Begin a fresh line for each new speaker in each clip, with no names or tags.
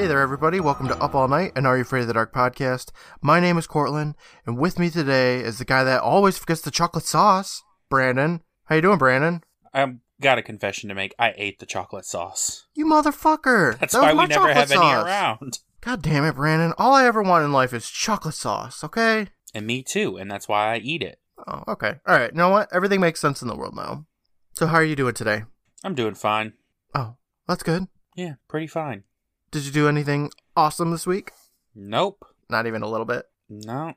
Hey there, everybody. Welcome to Up All Night, and Are You Afraid of the Dark podcast. My name is Courtland, and with me today is the guy that always forgets the chocolate sauce, Brandon. How you doing, Brandon?
I've got a confession to make. I ate the chocolate sauce.
You motherfucker!
That's
That
why we never have any around.
God damn it, Brandon. All I ever want in life is chocolate sauce, okay?
And me too, and that's why I eat it.
Oh, okay. Alright, you know what? Everything makes sense in the world now. So, how are you doing today?
I'm doing fine.
Oh, that's good.
Yeah, pretty fine.
Did you do anything awesome this week?
Nope.
Not even a little bit.
No.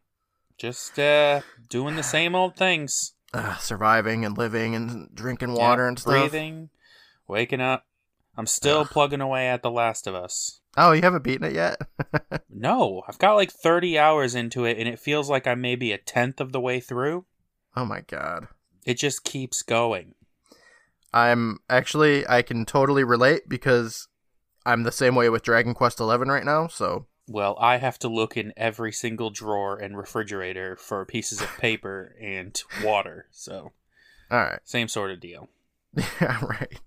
Just uh doing the same old things.
Uh, surviving and living and drinking water
Yeah,
and stuff.
Breathing, waking up. I'm still
Ugh.
plugging away at The Last of Us.
Oh, you haven't beaten it yet?
No, I've got like 30 hours into it, and it feels like I'm maybe a tenth of the way through.
oh my god.
It just keeps going.
I'm actually I can totally relate because I'm the same way with Dragon Quest XI right now. So
Well, I have to look in every single drawer and refrigerator for pieces of paper and water. So,
all right,
same sort of deal.
yeah, right.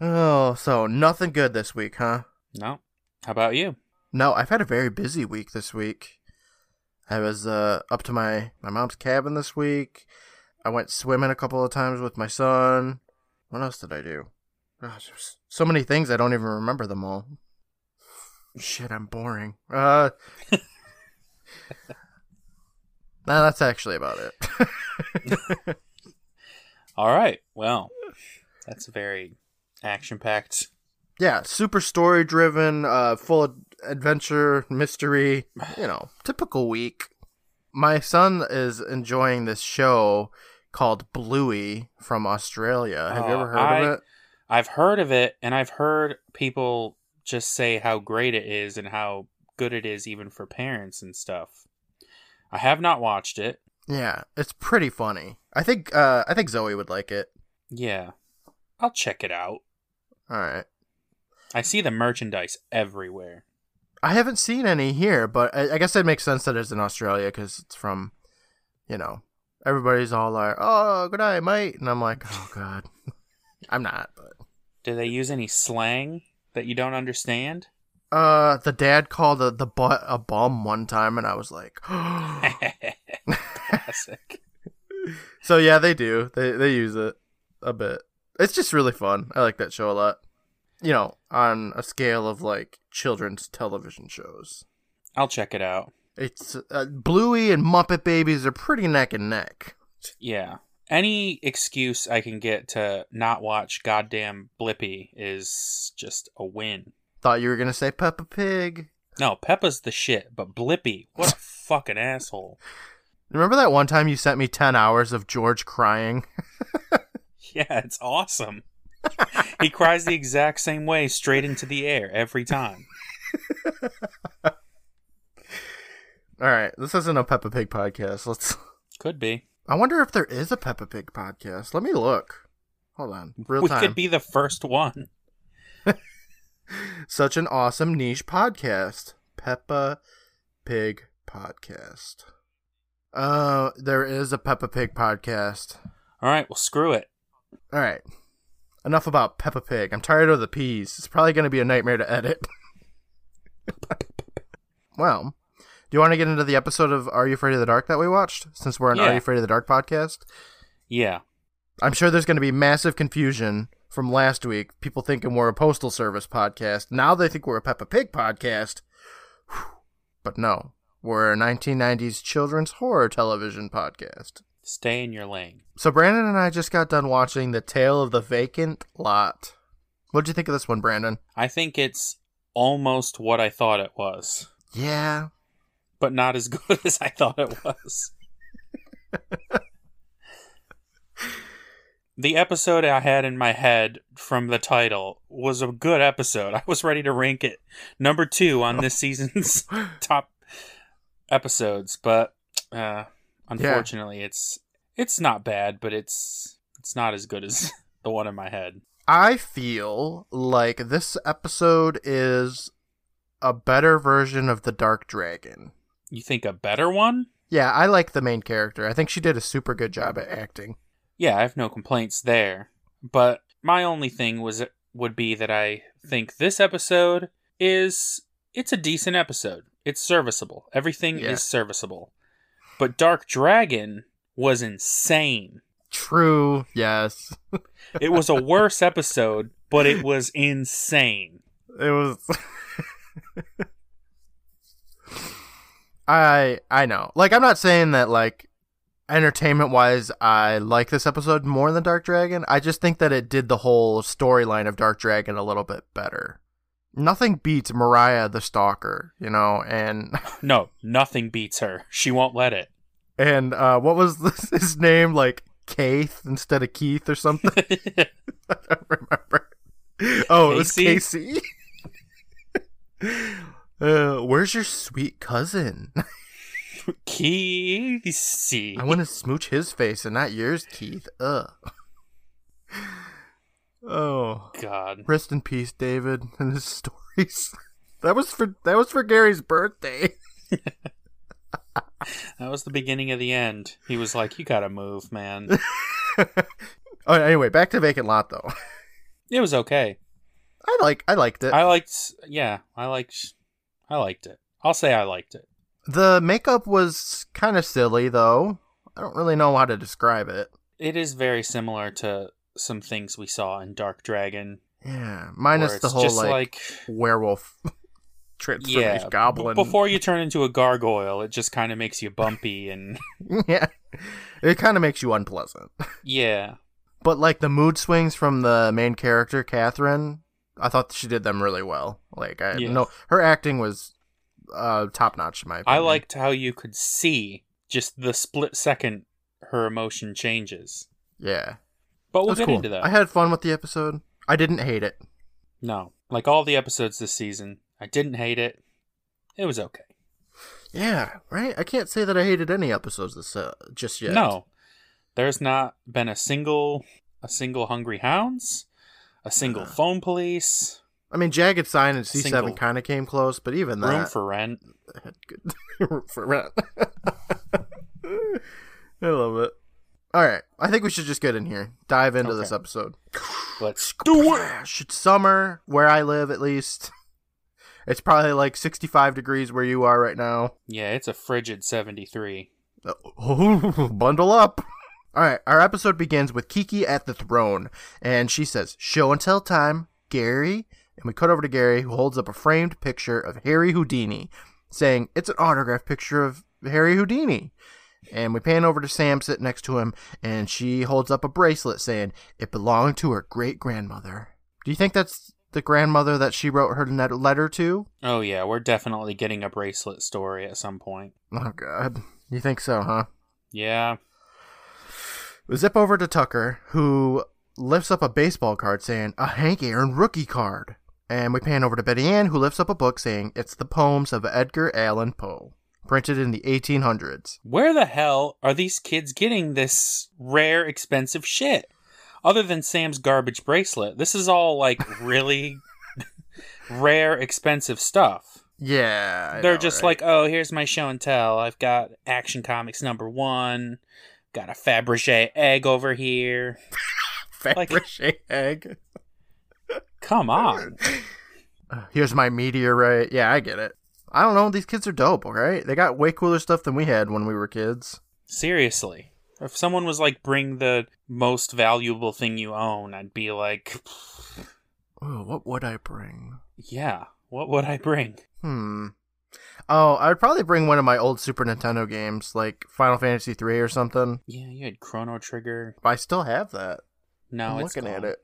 Oh, so nothing good this week, huh?
No. How about you?
No, I've had a very busy week this week. I was uh, up to my my mom's cabin this week. I went swimming a couple of times with my son. What else did I do? Gosh, there's so many things I don't even remember them all. Shit, I'm boring. Uh, nah, that's actually about it.
All right. Well, that's very action packed.
yeah, super story driven, uh, full of adventure, mystery. You know, typical week. My son is enjoying this show called Bluey from Australia. Have you
Oh,
ever heard
I-
of it?
I've heard of it, and I've heard people just say how great it is and how good it is, even for parents and stuff. I have not watched it.
Yeah, it's pretty funny. I think uh, I think Zoe would like it.
Yeah. I'll check it out.
All right.
I see the merchandise everywhere.
I haven't seen any here, but I, I guess it makes sense that it's in Australia because it's from, you know, everybody's all like, "Oh, good night, mate," and I'm like, "Oh God," I'm not, but
Do they use any slang that you don't understand?
uh, the dad called the the butt a bum one time, and I was like,
Classic.
so yeah, they do. They they use it a bit. It's just really fun. I like that show a lot. You know, on a scale of like children's television shows.
I'll check it out.
It's uh, Bluey and Muppet Babies are pretty neck and neck.
Yeah. Any excuse I can get to not watch goddamn Blippi is just a win.
Thought you were gonna say Peppa Pig.
No, Peppa's the shit, but Blippi, what a fucking asshole.
Remember that one time you sent me ten hours of George crying?
Yeah, it's awesome. he cries the exact same way straight into the air every time.
All right, this isn't a Peppa Pig podcast. Let's.
Could be.
I wonder if there is a Peppa Pig podcast. Let me look. Hold on, real
we
time.
could be the first one.
Such an awesome niche podcast. Peppa Pig podcast. Uh, there is a Peppa Pig podcast.
All right, well, screw it.
All right. Enough about Peppa Pig. I'm tired of the peas. It's probably going to be a nightmare to edit. well, do you want to get into the episode of Are You Afraid of the Dark that we watched? Since we're an Are You Afraid of the Dark podcast?
Yeah.
I'm sure there's going to be massive confusion from last week. People thinking we're a Postal Service podcast. Now they think we're a Peppa Pig podcast. But no, we're a 1990s children's horror television podcast.
Stay in your lane.
So Brandon and I just got done watching The Tale of the Vacant Lot. What did you think of this one, Brandon?
I think it's almost what I thought it was,
Yeah.
But not as good as I thought it was. the episode I had in my head from the title was a good episode. I was ready to rank it number two on this season's top episodes, but uh, unfortunately, it's it's not bad, but it's it's not as good as the one in my head.
I feel like this episode is a better version of The Dark Dragon.
You think a better one?
Yeah, I like the main character. I think she did a super good job at acting.
Yeah, I have no complaints there. But my only thing was would be that I think this episode is it's a decent episode. It's serviceable. Everything
Yeah.
is serviceable. But Dark Dragon was insane.
True. Yes.
It was a worse episode, but it was insane.
It was. I I know. Like I'm not saying that like entertainment wise I like this episode more than Dark Dragon. I just think that it did the whole storyline of Dark Dragon a little bit better. Nothing beats Mariah the Stalker, you know, and
No, nothing beats her. She won't let it.
and uh what was this, his name like Keith instead of Keith or something? I don't remember. Oh, it was
Casey?
Uh, where's your sweet cousin?
Casey.
I want to smooch his face and not yours, Keith. Ugh. Oh,
God.
rest in peace, David, and his stories. That was for that was for Gary's birthday.
That was the beginning of the end. He was like, You gotta move, man.
oh, anyway, back to vacant lot though.
It was okay.
I like I liked it.
I liked, yeah, I liked, I liked it. I'll say I liked it.
The makeup was kind of silly though. I don't really know how to describe it.
It is very similar to some things we saw in Dark Dragon.
Yeah, minus the whole like,
like,
werewolf transformation
yeah,
goblin.
b- before you turn into a gargoyle, it just kind of makes you bumpy and
yeah, it kind of makes you unpleasant.
yeah,
But like the mood swings from the main character, Catherine, I thought she did them really well. Like I no, her acting was uh, top notch in my
I liked how you could see just the split second her emotion changes.
Yeah,
But we'll get
cool.
into that.
I had fun with the episode. I didn't hate it.
No, like all the episodes this season, I didn't hate it. It was okay.
Yeah, right. I can't say that I hated any episodes this uh, just yet.
No, there's not been a single, a single Hungry Hounds, a single
Uh,
phone police,
I mean Jagged Sign and C seven kind of came close, but even that
Room for Rent.
good room for rent. I love it. All right, I think we should just get in here, dive into this episode.
Let's do it.
It's summer where I live, at least. It's probably like 65 degrees where you are right now.
Yeah, it's a frigid 73.
Oh, bundle up. All right, our episode begins with Kiki at the throne, and she says, Show and tell time, Gary. And we cut over to Gary, who holds up a framed picture of Harry Houdini, saying, It's an autograph picture of Harry Houdini. And we pan over to Sam sitting next to him, and she holds up a bracelet saying, It belonged to her great grandmother. Do you think that's the grandmother that she wrote her net- letter to?
Oh yeah, we're definitely getting a bracelet story at some point.
Oh, God. You think so, huh?
Yeah,
We zip over to Tucker, who lifts up a baseball card saying, a Hank Aaron rookie card. And we pan over to Betty Ann, who lifts up a book saying, it's the poems of Edgar Allan Poe, printed in the 1800s.
where the hell are these kids getting this rare, expensive shit? Other than Sam's garbage bracelet, this is all like really rare, expensive stuff.
Yeah. I
They're
know,
just
right?
like, oh, here's my show and tell. I've got Action Comics number one. Got a Fabergé egg over here. like-
Fabergé egg.
Come on.
Here's my meteorite. Yeah, I get it. I don't know. These kids are dope, alright? They got way cooler stuff than we had when we were kids.
Seriously. If someone was like, bring the most valuable thing you own, I'd be like,
Oh, what would I bring?
yeah, what would I bring?
Hmm. Oh, I would probably bring one of my old Super Nintendo games, like Final Fantasy three or something.
Yeah, you had Chrono Trigger.
I still have that.
No,
I'm
it's
looking at it.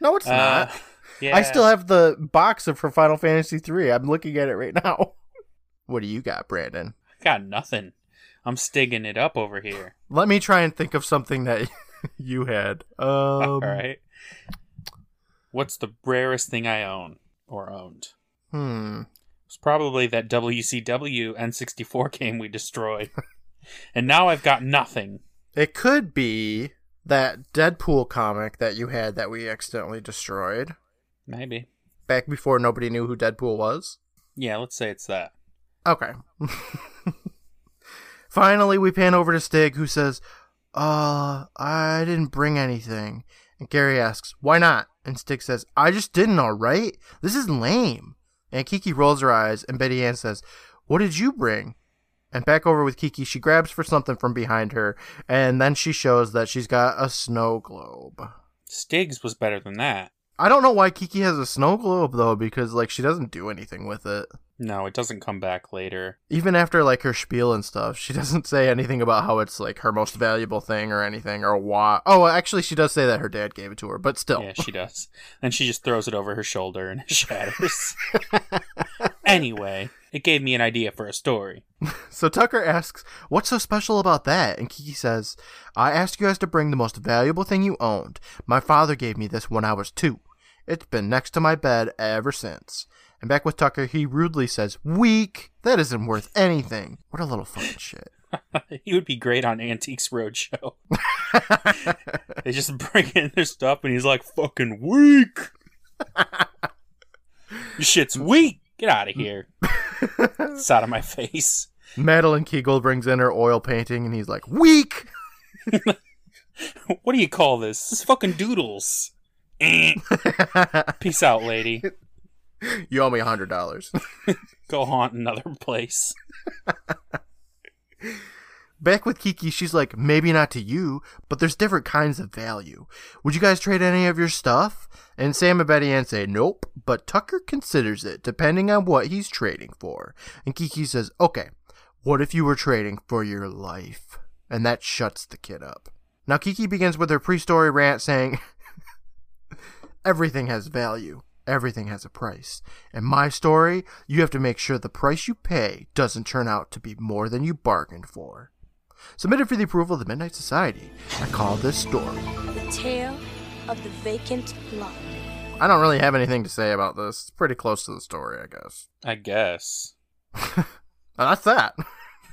No, it's
Uh,
not.
yeah.
I still have the box of for Final Fantasy three. I'm looking at it right now. What do you got, Brandon?
got nothing. I'm stigging it up over here.
Let me try and think of something that you had. Um,
All right. What's the rarest thing I own or owned?
Hmm.
It's probably that WCW N64 game we destroyed. and now I've got nothing.
It could be that Deadpool comic that you had that we accidentally destroyed
Maybe.
back before nobody knew who Deadpool was.
Yeah, let's say it's that.
Okay. Finally, we pan over to Stig, who says, Uh, I didn't bring anything. And Gary asks, Why not? And Stig says, I just didn't, alright? This is lame. And Kiki rolls her eyes, and Betty Ann says, What did you bring? And back over with Kiki, she grabs for something from behind her, and then she shows that she's got a snow globe.
Stig's was better than that.
I don't know why Kiki has a snow globe though, because like she doesn't do anything with it.
No, it doesn't come back later.
Even after like her spiel and stuff, she doesn't say anything about how it's like her most valuable thing or anything or why. Oh, actually, she does say that her dad gave it to her, but still.
Yeah, she does. And she just throws it over her shoulder and it shatters. anyway, it gave me an idea for a story.
So Tucker asks, What's so special about that? And Kiki says, I asked you guys to bring the most valuable thing you owned. My father gave me this when I was two. It's been next to my bed ever since. And back with Tucker, he rudely says, Weak! That isn't worth anything. What a little fucking shit.
he would be great on Antiques Roadshow. they just bring in their stuff and he's like, fucking weak! Your shit's weak! Get out of here. it's out of my face.
Madeline Kegel brings in her oil painting and he's like, Weak!
what do you call this? This is fucking doodles. Eh. Peace out, lady.
you owe me a hundred dollars.
Go haunt another place.
Back with Kiki, she's like, maybe not to you, but there's different kinds of value. Would you guys trade any of your stuff? And Sam and Betty Ann say, nope, but Tucker considers it, depending on what he's trading for. And Kiki says, okay, what if you were trading for your life? And that shuts the kid up. Now Kiki begins with her pre-story rant saying, everything has value. Everything has a price. In my story, you have to make sure the price you pay doesn't turn out to be more than you bargained for. Submitted for the approval of the Midnight Society, I call this story
The Tale of the Vacant Lot.
I don't really have anything to say about this. It's pretty close to the story, I guess.
I guess.
That's that.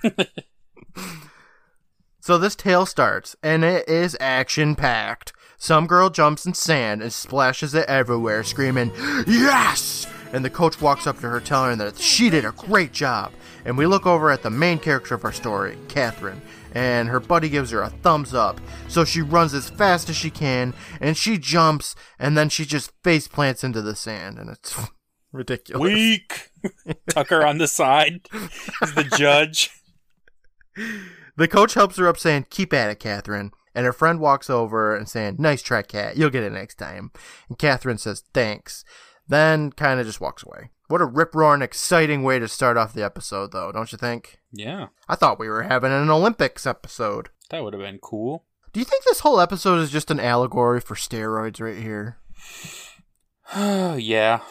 so this tale starts, and it is action packed. Some girl jumps in sand and splashes it everywhere, screaming, Yes! And the coach walks up to her, telling her that she did a great job. And we look over at the main character of our story, Catherine, and her buddy gives her a thumbs up. So she runs as fast as she can, and she jumps, and then she just face plants into the sand, and it's ridiculous.
Weak! Tucker on the side is the judge.
The coach helps her up, saying, Keep at it, Catherine. And her friend walks over and saying, Nice try, Cat. You'll get it next time. And Catherine says, Thanks. Then kind of just walks away. What a rip roaring, exciting way to start off the episode, though, don't you think?
Yeah,
I thought we were having an Olympics episode.
that would have been cool.
Do you think this whole episode is just an allegory for steroids right here?
yeah,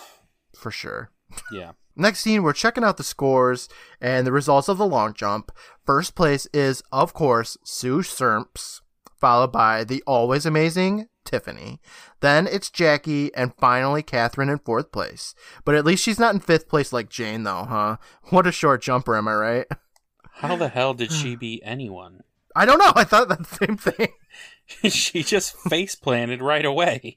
For sure.
yeah.
Next scene, we're checking out the scores and the results of the long jump. First place is, of course, Sue Serps, followed by the always amazing Tiffany. Then it's Jackie, and finally Catherine in fourth place. But at least she's not in fifth place like Jane, though, huh? What a short jumper, am I right?
How the hell did she beat anyone?
I don't know. I thought that same thing.
she just face planted right away.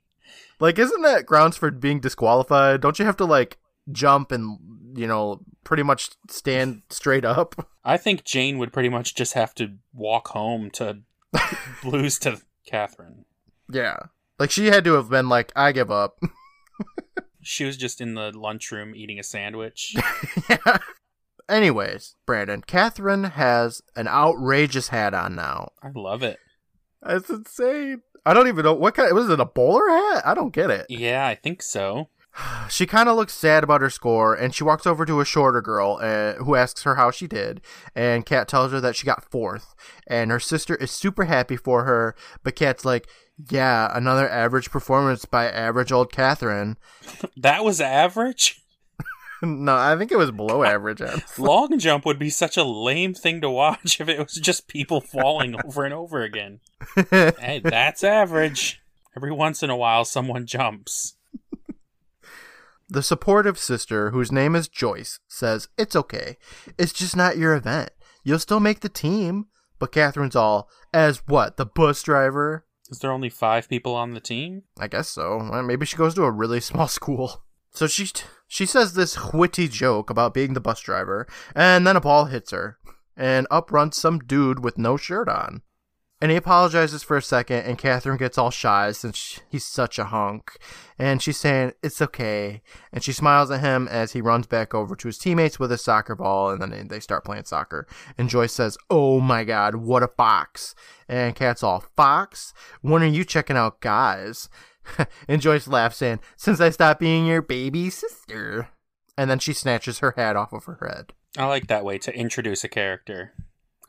Like, isn't that grounds for being disqualified? Don't you have to, like, jump and, you know, pretty much stand straight up?
I think Jane would pretty much just have to walk home to lose to Catherine.
Yeah. Like, she had to have been like, I give up.
She was just in the lunchroom eating a sandwich.
yeah. Anyways, Brandon, Catherine has an outrageous hat on now.
I love it.
That's insane. I don't even know what kind. Was it a bowler hat? I don't get it.
Yeah, I think so.
She kind of looks sad about her score, and she walks over to a shorter girl uh, who asks her how she did. And Kat tells her that she got fourth, and her sister is super happy for her. But Kat's like, "Yeah, another average performance by average old Catherine."
That was average?
no, I think it was below average.
Long jump would be such a lame thing to watch if it was just people falling over and over again. Hey, that's average. Every once in a while, someone jumps.
The supportive sister, whose name is Joyce, says, It's okay. It's just not your event. You'll still make the team. But Catherine's all, As what? The bus driver?
Is there only five people on the team?
I guess so. Well, maybe she goes to a really small school. So she she says this witty joke about being the bus driver, and then a ball hits her, and up runs some dude with no shirt on. And he apologizes for a second, and Catherine gets all shy since he's such a hunk. And she's saying, It's okay. And she smiles at him as he runs back over to his teammates with a soccer ball, and then they start playing soccer. And Joyce says, Oh my god, what a fox. And Cat's all, Fox? When are you checking out guys? and Joyce laughs, saying, Since I stopped being your baby sister. And then she snatches her hat off of her head.
I like that way to introduce a character.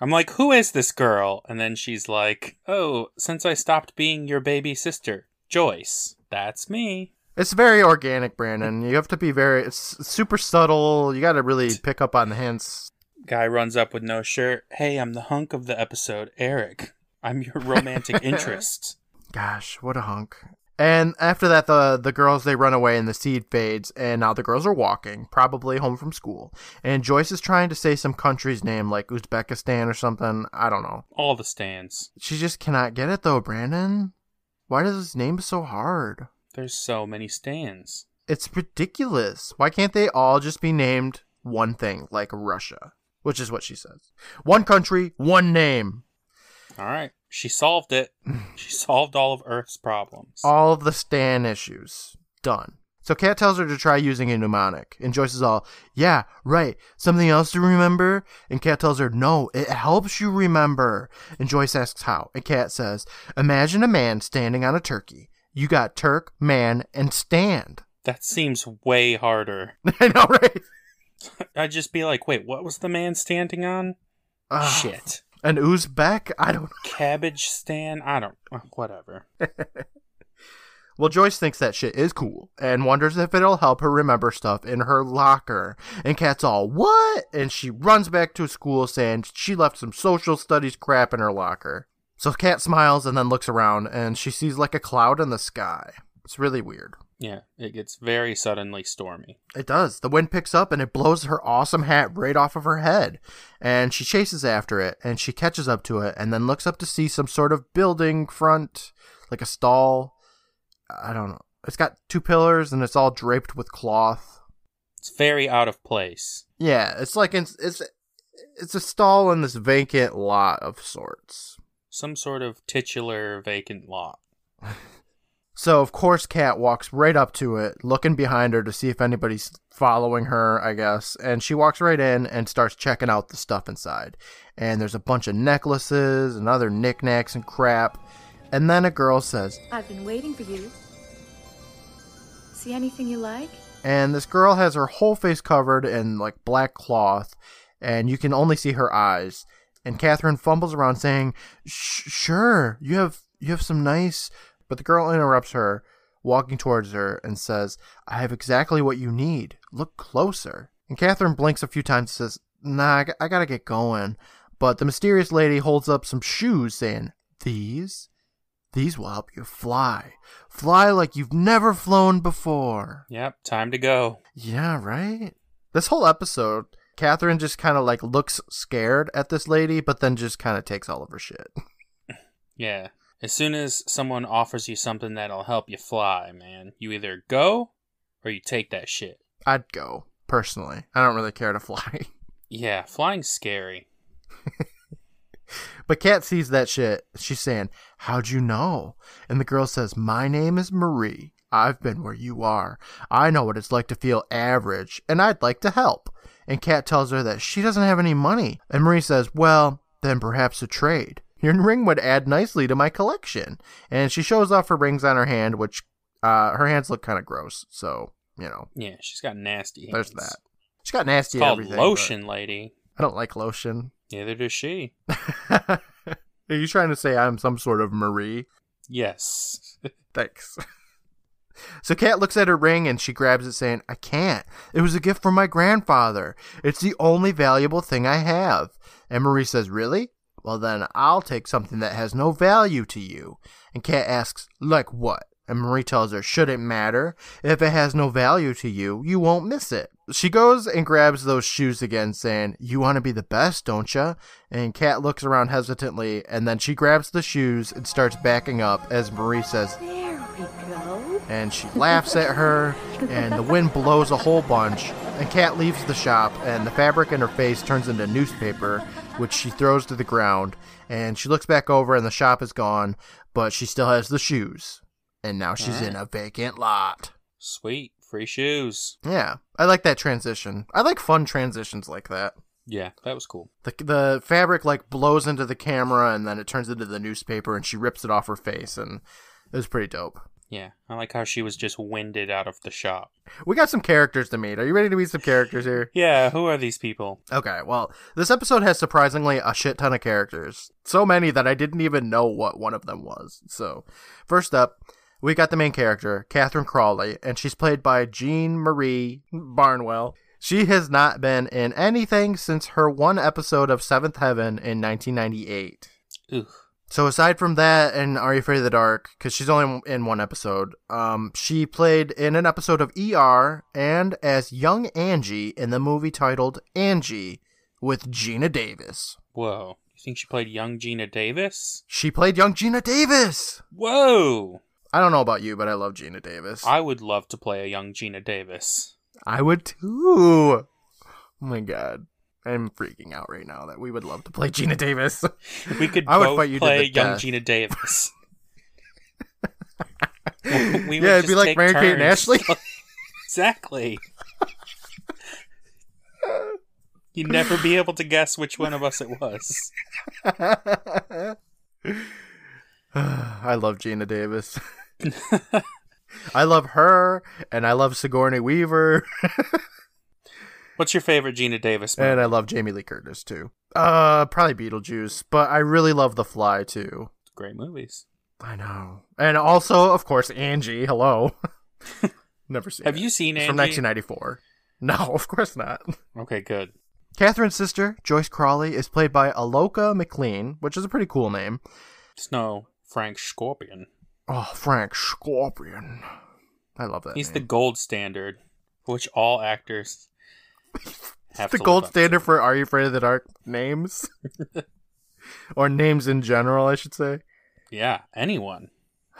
I'm like, who is this girl? And then she's like, oh, since I stopped being your baby sister, Joyce. That's me.
It's very organic, Brandon. You have to be very, it's super subtle. You got to really pick up on the hints.
Guy runs up with no shirt. Hey, I'm the hunk of the episode, Eric. I'm your romantic interest.
Gosh, what a hunk. And after that, the the girls they run away and the seed fades, and now the girls are walking, probably home from school. And Joyce is trying to say some country's name, like Uzbekistan or something. I don't know.
All the stands.
She just cannot get it though, Brandon. Why does his name so hard?
There's so many stands.
It's ridiculous. Why can't they all just be named one thing, like Russia? Which is what she says. One country, one name.
All right. She solved it. She solved all of Earth's problems.
All of the Stan issues. Done. So Kat tells her to try using a mnemonic. And Joyce is all, yeah, right. Something else to remember? And Kat tells her, no, it helps you remember. And Joyce asks how. And Kat says, imagine a man standing on a turkey. You got Turk, man, and stand.
That seems way harder.
I know, right?
I'd just be like, wait, what was the man standing on? Shit.
An Uzbek? I don't
Cabbage stand? I don't. uh, Whatever.
Well, Joyce thinks that shit is cool and wonders if it'll help her remember stuff in her locker. And Kat's all, what? And she runs back to school saying she left some social studies crap in her locker. So Kat smiles and then looks around and she sees like a cloud in the sky. It's really weird.
Yeah, it gets very suddenly stormy.
It does. The wind picks up and it blows her awesome hat right off of her head. And she chases after it and she catches up to it and then looks up to see some sort of building front, like a stall. I don't know. It's got two pillars and it's all draped with cloth.
It's very out of place.
Yeah, it's like it's it's, it's a stall in this vacant lot of sorts.
Some sort of titular vacant lot.
So of course Kat walks right up to it, looking behind her to see if anybody's following her, I guess. And she walks right in and starts checking out the stuff inside. And there's a bunch of necklaces and other knickknacks and crap. And then a girl says,
I've been waiting for you. See anything you like?
and this girl has her whole face covered in like black cloth, and you can only see her eyes. And Catherine fumbles around saying, "Sure, you have you have some nice." But the girl interrupts her, walking towards her, and says, "I have exactly what you need. Look closer." And Catherine blinks a few times and says, "Nah, I, g- I gotta get going." But the mysterious lady holds up some shoes, saying, "These." These will help you fly. Fly like you've never flown before.
Yep, time to go.
Yeah, right? This whole episode, Catherine just kind of like looks scared at this lady, but then just kind of takes all of her shit.
Yeah. As soon as someone offers you something that'll help you fly, man, you either go or you take that shit.
I'd go, personally. I don't really care to fly.
Yeah, flying's scary.
But Kat sees that shit. She's saying, How'd you know? And the girl says, My name is Marie. I've been where you are. I know what it's like to feel average, and I'd like to help. And Kat tells her that she doesn't have any money. And Marie says, Well, then perhaps a trade. Your ring would add nicely to my collection. And she shows off her rings on her hand, which uh, her hands look kind of gross. So, you know,
Yeah, she's got nasty hands.
there's that. She's got nasty
It's called lotion, lady.
I don't like lotion.
Neither does she.
Are you trying to say I'm some sort of Marie?
Yes.
Thanks. So Kat looks at her ring and she grabs it, saying, I can't. It was a gift from my grandfather. It's the only valuable thing I have. And Marie says, Really? Well, then I'll take something that has no value to you. And Kat asks, Like what? And Marie tells her, Should it matter? If it has no value to you, you won't miss it. She goes and grabs those shoes again, saying, You want to be the best, don't you? And Kat looks around hesitantly, and then she grabs the shoes and starts backing up as Marie says,
There we go.
and she laughs at her, and the wind blows a whole bunch, and Kat leaves the shop, and the fabric in her face turns into newspaper, which she throws to the ground. And she looks back over, and the shop is gone, but she still has the shoes. And now she's in a vacant lot.
Sweet. Free shoes.
Yeah, I like that transition. I like fun transitions like that.
Yeah, that was cool.
The, the fabric like blows into the camera and then it turns into the newspaper and she rips it off her face and it was pretty dope.
Yeah, I like how she was just winded out of the shop.
We got some characters to meet. Are you ready to meet some characters here?
Yeah, who are these people?
Okay, well, this episode has surprisingly a shit ton of characters. So many that I didn't even know what one of them was. So, first up, we got the main character, Catherine Crawley, and she's played by Jean Marie Barnwell. She has not been in anything since her one episode of Seventh Heaven in 1998.
Ugh.
So aside from that and Are You Afraid of the Dark, because she's only in one episode, um, she played in an episode of ER and as young Angie in the movie titled Angie with Geena Davis.
Whoa. You think she played young Geena Davis?
She played young Geena Davis.
Whoa.
I don't know about you, but I love Geena Davis.
I would love to play a young Geena Davis.
I would too. Oh my god. I'm freaking out right now that we would love to play Geena Davis.
We could
I would
both
fight you
play young
death.
Geena Davis. we would
Yeah, it'd be like Mary Kate and. Ashley.
exactly. You'd never be able to guess which one of us it was.
I love Geena Davis. I love her, and I love Sigourney Weaver,
What's your favorite Geena Davis movie?
and I love Jamie Lee Curtis too. Uh, probably Beetlejuice, but I really love The Fly too.
Great movies.
I know, and also, of course, Angie. Hello, never seen.
Have
it.
you seen
It's
Angie?
from 1994? No, of course not.
Okay, good.
Catherine's sister, Joyce Crawley, is played by Aloka McLean, which is a pretty cool name.
Snow Frank Scorpion.
Oh, Frank Scorpion. I love that.
He's the gold standard, which all actors have
the gold standard for Are You Afraid of the Dark names? or names in general, I should say.
Yeah, anyone.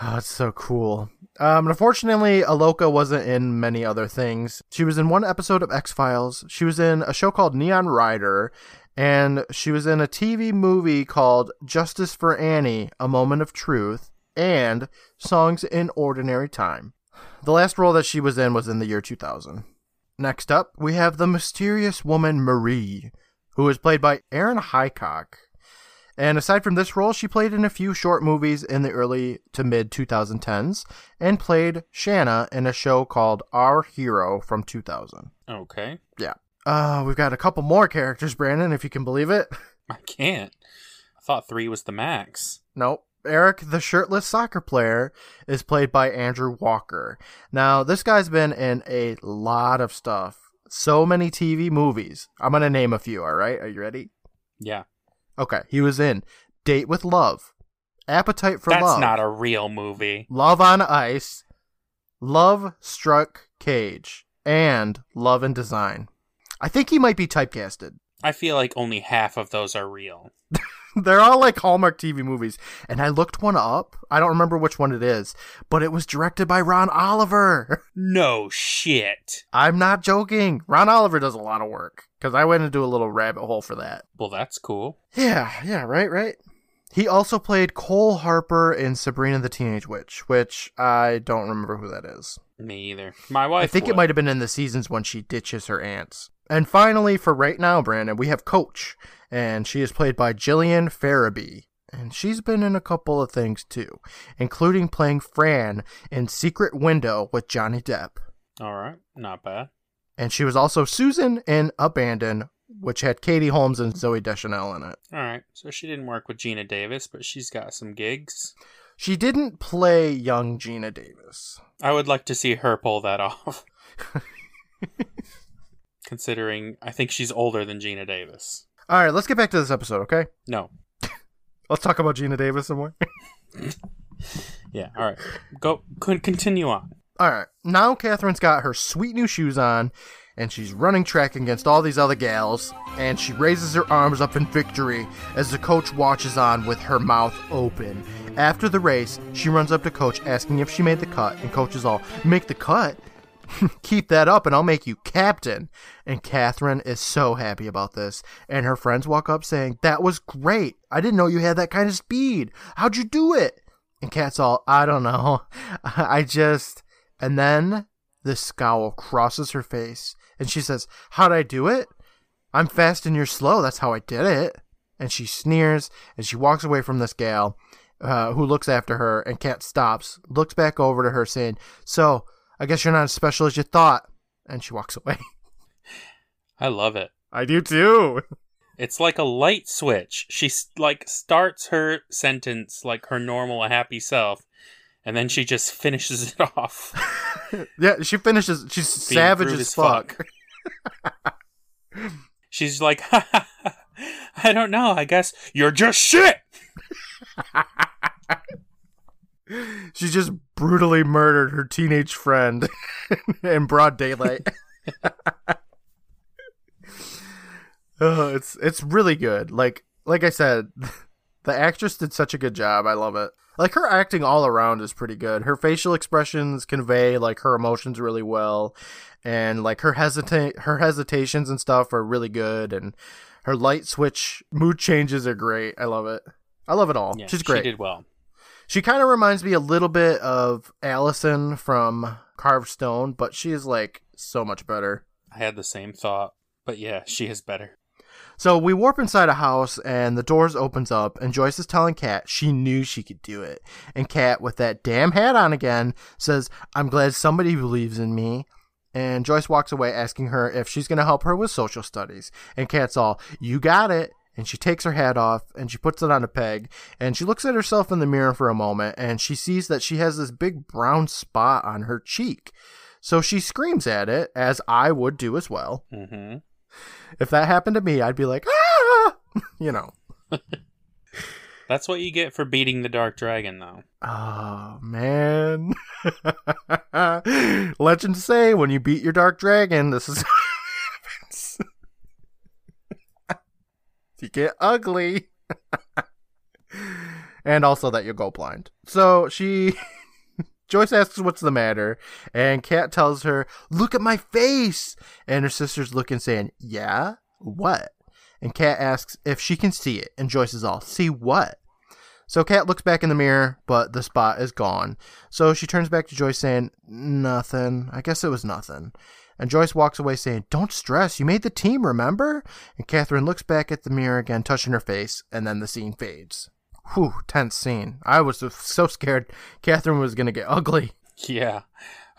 Oh, it's so cool. Um, unfortunately, Aloka wasn't in many other things. She was in one episode of X Files. She was in a show called Neon Rider, and she was in a TV movie called Justice for Annie: A Moment of Truth, and Songs in Ordinary Time. The last role that she was in was in the year 2000. Next up, we have the mysterious woman Marie, who is played by Erin Highcock. And aside from this role, she played in a few short movies in the early to mid 2010s and played Shanna in a show called Our Hero from 2000.
Okay.
Yeah. Uh, we've got a couple more characters, Brandon, if you can believe it.
I can't. I thought three was the max.
Nope. Eric, the shirtless soccer player, is played by Andrew Walker. Now, this guy's been in a lot of stuff. So many TV movies. I'm going to name a few, all right? Are you ready?
Yeah.
Okay. He was in Date with Love, Appetite for
That's
Love.
That's not a real movie.
Love on Ice, Love Struck Café, and Love and Design. I think he might be typecasted.
I feel like only half of those are real.
They're all like Hallmark TV movies. And I looked one up. I don't remember which one it is, but it was directed by Ron Oliver.
No shit.
I'm not joking. Ron Oliver does a lot of work because I went into a little rabbit hole for that.
Well, that's cool.
Yeah, yeah, right, right. He also played Cole Harper in Sabrina the Teenage Witch, which I don't remember who that is.
Me either. My wife.
I think it might have been in the seasons when she ditches her aunts. And finally, for right now, Brandon, we have Coach, and she is played by Jillian Farabee. And she's been in a couple of things too, including playing Fran in Secret Window with Johnny Depp.
All right. Not bad.
And she was also Susan in Abandon, which had Katie Holmes and Zooey Deschanel in it.
All right. So she didn't work with Geena Davis, but she's got some gigs.
She didn't play young Geena Davis.
I would like to see her pull that off. Considering I think she's older than Geena Davis.
All right, let's get back to this episode, okay?
No.
Let's talk about Geena Davis some more.
Yeah. All right. Go. Could continue on.
All right. Now Catherine's got her sweet new shoes on, and she's running track against all these other gals, and she raises her arms up in victory as the coach watches on with her mouth open. After the race, she runs up to coach asking if she made the cut, and coach is all, "Make the cut? Keep that up and I'll make you captain. And Catherine is so happy about this. And her friends walk up saying, That was great. I didn't know you had that kind of speed. How'd you do it? And Kat's all, I don't know. I just. And then the scowl crosses her face and she says, How'd I do it? I'm fast and you're slow. That's how I did it. And she sneers and she walks away from this gal uh, who looks after her. And Kat stops, looks back over to her, saying, So, I guess you're not as special as you thought. And she walks away.
I love it.
I do too.
It's like a light switch. She like starts her sentence like her normal happy self, and then she just finishes it off.
yeah, she finishes. She's
Being
savage as
as
fuck.
She's like, I don't know. I guess you're just shit.
She just brutally murdered her teenage friend in broad daylight. oh, it's it's really good. Like like I said, the actress did such a good job. I love it. Like her acting all around is pretty good. Her facial expressions convey like her emotions really well, and like her hesitate her hesitations and stuff are really good, and her light switch mood changes are great. I love it. I love it all.
Yeah,
She's great.
She did well.
She kind of reminds me a little bit of Allison from Carved Stone, but she is like so much better.
I had the same thought, but yeah, she is better.
So we warp inside a house and the doors opens up and Joyce is telling Kat she knew she could do it. And Kat with that damn hat on again says, "I'm glad somebody believes in me." And Joyce walks away asking her if she's going to help her with social studies. And Kat's all, "You got it." And she takes her hat off and she puts it on a peg and she looks at herself in the mirror for a moment and she sees that she has this big brown spot on her cheek. So she screams at it, as I would do as well.
hmm
If that happened to me, I'd be like, ah, you know.
That's what you get for beating the Dark Dragon, though.
Oh man. Legends say when you beat your dark dragon, this is what happens. You get ugly. and also that you go blind. So she Joyce asks what's the matter, and Kat tells her, Look at my face. And her sister's looking saying, Yeah? What? And Kat asks if she can see it, and Joyce is all, See what? So Kat looks back in the mirror, but the spot is gone. So she turns back to Joyce saying, Nothing. I guess it was nothing. And Joyce walks away saying, Don't stress. You made the team, remember? And Catherine looks back at the mirror again, touching her face, and then the scene fades. Whew, tense scene. I was so scared Catherine was going to get ugly.
Yeah.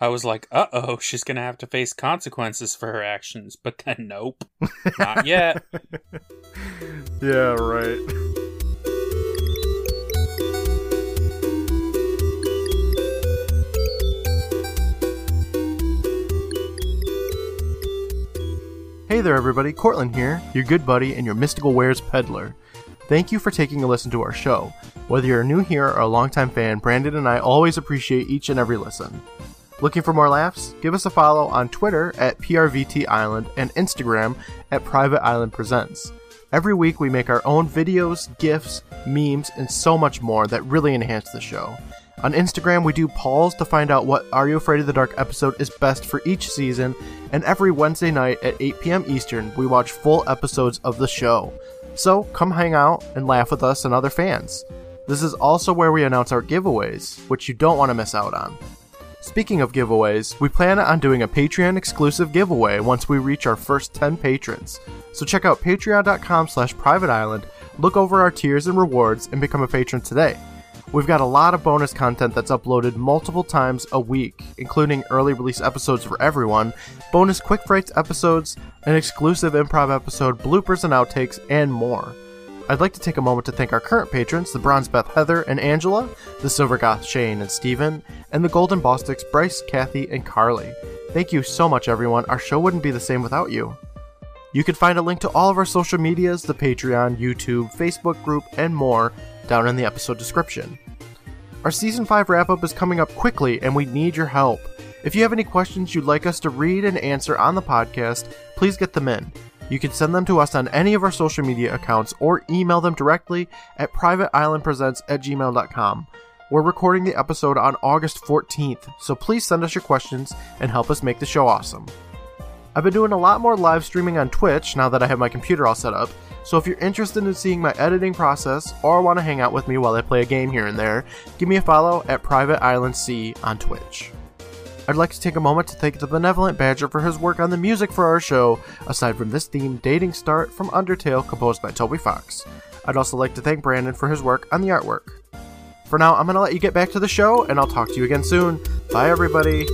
I was like, uh oh, she's going to have to face consequences for her actions. But then, nope. Not yet.
Yeah, right. Hey there, everybody. Courtland here, your good buddy and your mystical wares peddler. Thank you for taking a listen to our show. Whether you're new here or a longtime fan, Brandon and I always appreciate each and every listen. Looking for more laughs? Give us a follow on Twitter at PRVT Island and Instagram at Private Island Presents. Every week we make our own videos, GIFs, memes, and so much more that really enhance the show. On Instagram, we do polls to find out what Are You Afraid of the Dark episode is best for each season, and every Wednesday night at 8 p.m. Eastern, we watch full episodes of the show. So come hang out and laugh with us and other fans. This is also where we announce our giveaways, which you don't want to miss out on. Speaking of giveaways, we plan on doing a Patreon exclusive giveaway once we reach our first 10 patrons. So check out patreon.com slash private island, look over our tiers and rewards, and become a patron today. We've got a lot of bonus content that's uploaded multiple times a week, including early release episodes for everyone, bonus quick frights episodes, an exclusive improv episode, bloopers and outtakes, and more. I'd like to take a moment to thank our current patrons, the Bronze Beth Heather and Angela, the Silver Goth Shane and Steven, and the Golden Bostics Bryce, Kathy, and Carly. Thank you so much, everyone. Our show wouldn't be the same without you. You can find a link to all of our social medias, the Patreon, YouTube, Facebook group, and more down in the episode description. Our season 5 wrap up is coming up quickly, and we need your help. If you have any questions you'd like us to read and answer on the podcast, please get them in. You can send them to us on any of our social media accounts or email them directly at privateislandpresents at gmail.com. We're recording the episode on August 14th, so please send us your questions and help us make the show awesome. I've been doing a lot more live streaming on Twitch now that I have my computer all set up, so if you're interested in seeing my editing process or want to hang out with me while I play a game here and there, give me a follow at Private Island C on Twitch. I'd like to take a moment to thank the Benevolent Badger for his work on the music for our show, aside from this theme, Dating Start from Undertale, composed by Toby Fox. I'd also like to thank Brandon for his work on the artwork. For now, I'm going to let you get back to the show, and I'll talk to you again soon. Bye, everybody.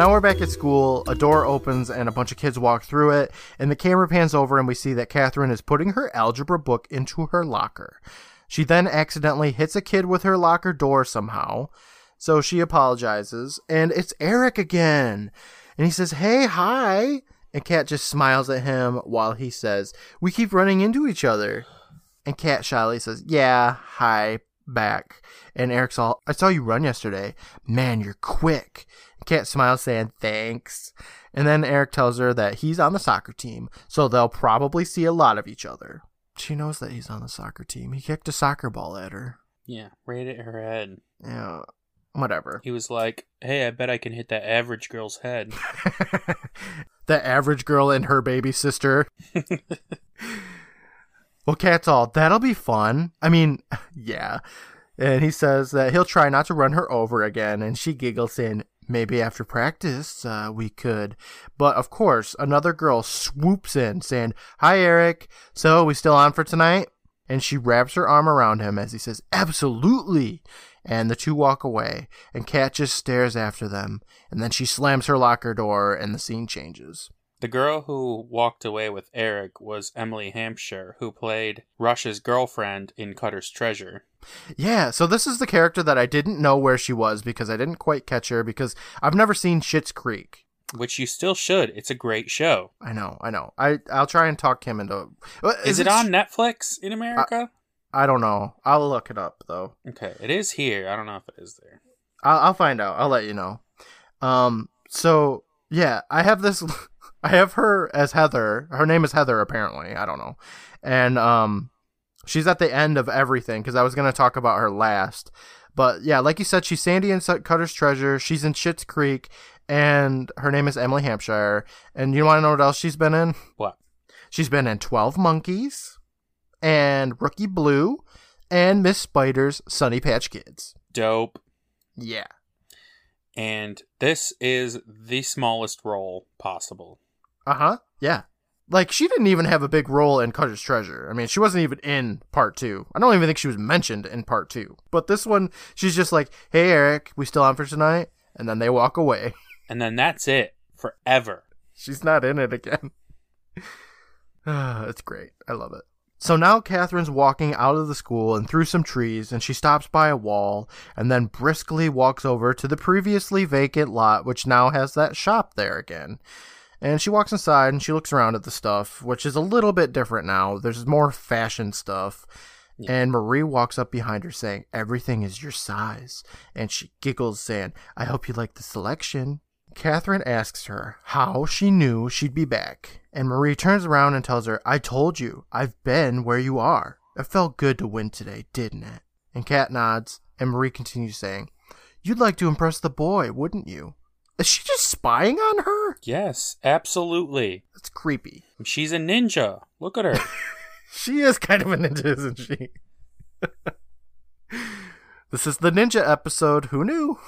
Now we're back at school. A door opens and a bunch of kids walk through it, and the camera pans over and we see that Catherine is putting her algebra book into her locker. She then accidentally hits a kid with her locker door somehow, so she apologizes, and it's Eric again. And he says, Hey, hi. And Kat just smiles at him while he says, We keep running into each other. And Kat shyly says, Yeah, hi, back. And Eric's all, I saw you run yesterday. Man, you're quick. Kat smiles, saying thanks. And then Eric tells her that he's on the soccer team, so they'll probably see a lot of each other. She knows that he's on the soccer team. He kicked a soccer ball at her.
Yeah, right at her head.
Yeah, whatever.
He was like, "Hey, I bet I can hit that average girl's head."
the average girl and her baby sister. well, Kat's all, that'll be fun. I mean, yeah. And he says that he'll try not to run her over again, and she giggles in, maybe after practice uh, we could. But of course, another girl swoops in saying, Hi, Eric. So, we still on for tonight? And she wraps her arm around him as he says, Absolutely. And the two walk away, and Kat just stares after them. And then she slams her locker door, and the scene changes.
The girl who walked away with Eric was Emily Hampshire, who played Rush's girlfriend in Cutter's Treasure.
Yeah, so this is the character that I didn't know where she was because I didn't quite catch her because I've never seen Schitt's Creek.
Which you still should. It's a great show.
I know, I know. I I'll try and talk him into.
Is, is it, it on Netflix in America?
I, I, don't know. I'll look it up though.
Okay, it is here. I don't know if it is there.
I'll, I'll find out. I'll let you know. Um. So yeah, I have this. I have her as Heather. Her name is Heather, apparently. I don't know. And um, she's at the end of everything because I was gonna talk about her last. But yeah, like you said, she's Sandy in Cutter's Treasure. She's in Schitt's Creek, and her name is Emily Hampshire. And you want to know what else she's been in?
What?
She's been in Twelve Monkeys, and Rookie Blue, and Miss Spider's Sunny Patch Kids.
Dope.
Yeah.
And this is the smallest role possible.
Uh huh. Yeah. Like she didn't even have a big role in Cutter's Treasure. I mean, she wasn't even in part two. I don't even think she was mentioned in part two. But this one, she's just like, "Hey, Eric, we still on for tonight?" And then they walk away.
And then that's it forever.
She's not in it again. it's great. I love it. So now Catherine's walking out of the school and through some trees, and she stops by a wall and then briskly walks over to the previously vacant lot, which now has that shop there again. And she walks inside and she looks around at the stuff, which is a little bit different now. There's more fashion stuff. Yeah. And Marie walks up behind her saying, Everything is your size. And she giggles, saying, I hope you like the selection. Catherine asks her how she knew she'd be back. And Marie turns around and tells her, I told you, I've been where you are. It felt good to win today, didn't it? And Kat nods, and Marie continues saying, You'd like to impress the boy, wouldn't you? Is she just spying on her?
Yes, absolutely.
That's creepy.
She's a ninja. Look at her.
she is kind of a ninja, isn't she? this is the ninja episode. Who knew?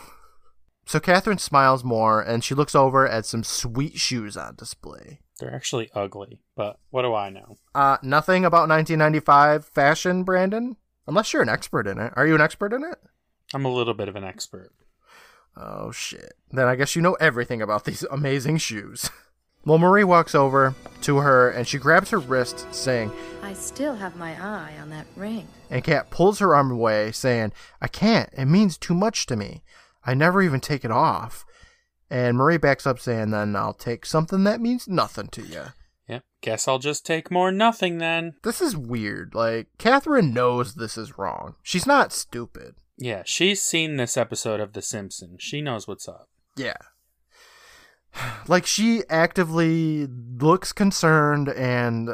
So Catherine smiles more and she looks over at some sweet shoes on display.
They're actually ugly, but what do I know?
Uh, nothing about 1995 fashion, Brandon? Unless you're an expert in it. Are you an expert in it?
I'm a little bit of an expert.
Oh shit. Then I guess you know everything about these amazing shoes. well, Marie walks over to her and she grabs her wrist, saying,
I still have my eye on that ring.
And Kat pulls her arm away, saying, I can't. It means too much to me. I never even take it off. And Marie backs up, saying, Then I'll take something that means nothing to you.
Yep. Guess I'll just take more nothing then.
This is weird. Like, Catherine knows this is wrong. She's not stupid.
Yeah, she's seen this episode of The Simpsons. She knows what's up.
Yeah. like she actively looks concerned and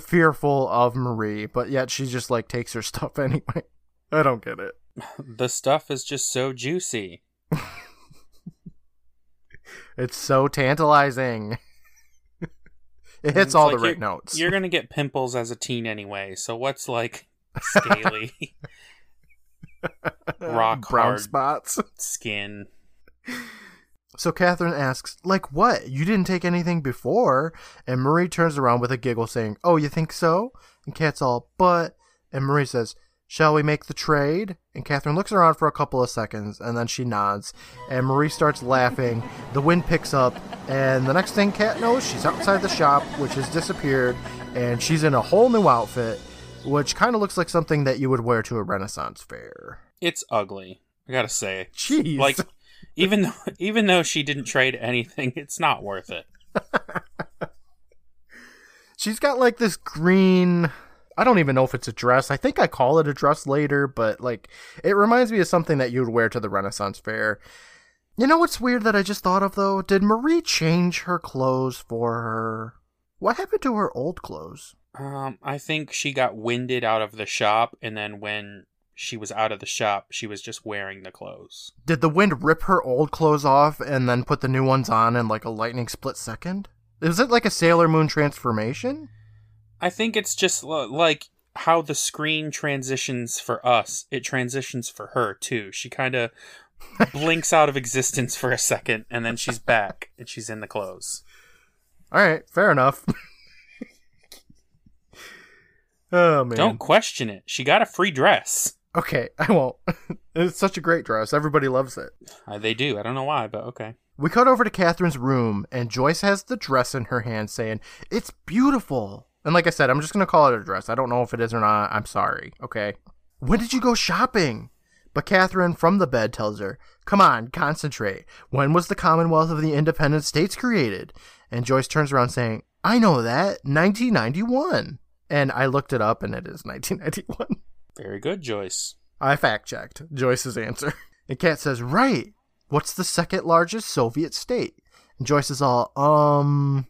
fearful of Marie, but yet she just like takes her stuff anyway. I don't get it.
The stuff is just so juicy.
It's so tantalizing. it hits all
like
the right notes.
You're gonna get pimples as a teen anyway, so what's like scaly rock
brown spots.
skin?
So Catherine asks, like what? You didn't take anything before? And Marie turns around with a giggle saying, Oh, you think so? And Cat's all, but and Marie says, Shall we make the trade? And Catherine looks around for a couple of seconds and then she nods. And Marie starts laughing. The wind picks up, and the next thing Cat knows, she's outside the shop, which has disappeared, and she's in a whole new outfit, which kind of looks like something that you would wear to a Renaissance fair.
It's ugly. I gotta say.
Jeez.
Like even though even though she didn't trade anything, it's not worth it.
She's got like this green. I don't even know if it's a dress. I think I call it a dress later, but like it reminds me of something that you would wear to the Renaissance fair. You know what's weird that I just thought of though? Did Marie change her clothes for her? What happened to her old clothes?
Um, I think she got winded out of the shop, and then when she was out of the shop, she was just wearing the clothes.
Did the wind rip her old clothes off and then put the new ones on in like a lightning split second? Is it like a Sailor Moon transformation?
I think it's just l- like how the screen transitions for us. It transitions for her too. She kind of blinks out of existence for a second, and then she's back, and she's in the clothes.
All right, fair enough. oh man.
Don't question it. She got a free dress.
Okay, I won't. it's such a great dress. Everybody loves it.
Uh, they do. I don't know why, but okay.
We cut over to Catherine's room, and Joyce has the dress in her hand, saying, It's beautiful. And like I said, I'm just going to call it a dress. I don't know if it is or not. I'm sorry, okay? When did you go shopping? But Catherine from the bed tells her, Come on, concentrate. When was the Commonwealth of the Independent States created? And Joyce turns around saying, I know that, 1991. And I looked it up, and it is 1991.
Very good, Joyce.
I fact checked Joyce's answer. And Kat says, Right. What's the second largest Soviet state? And Joyce is all, um,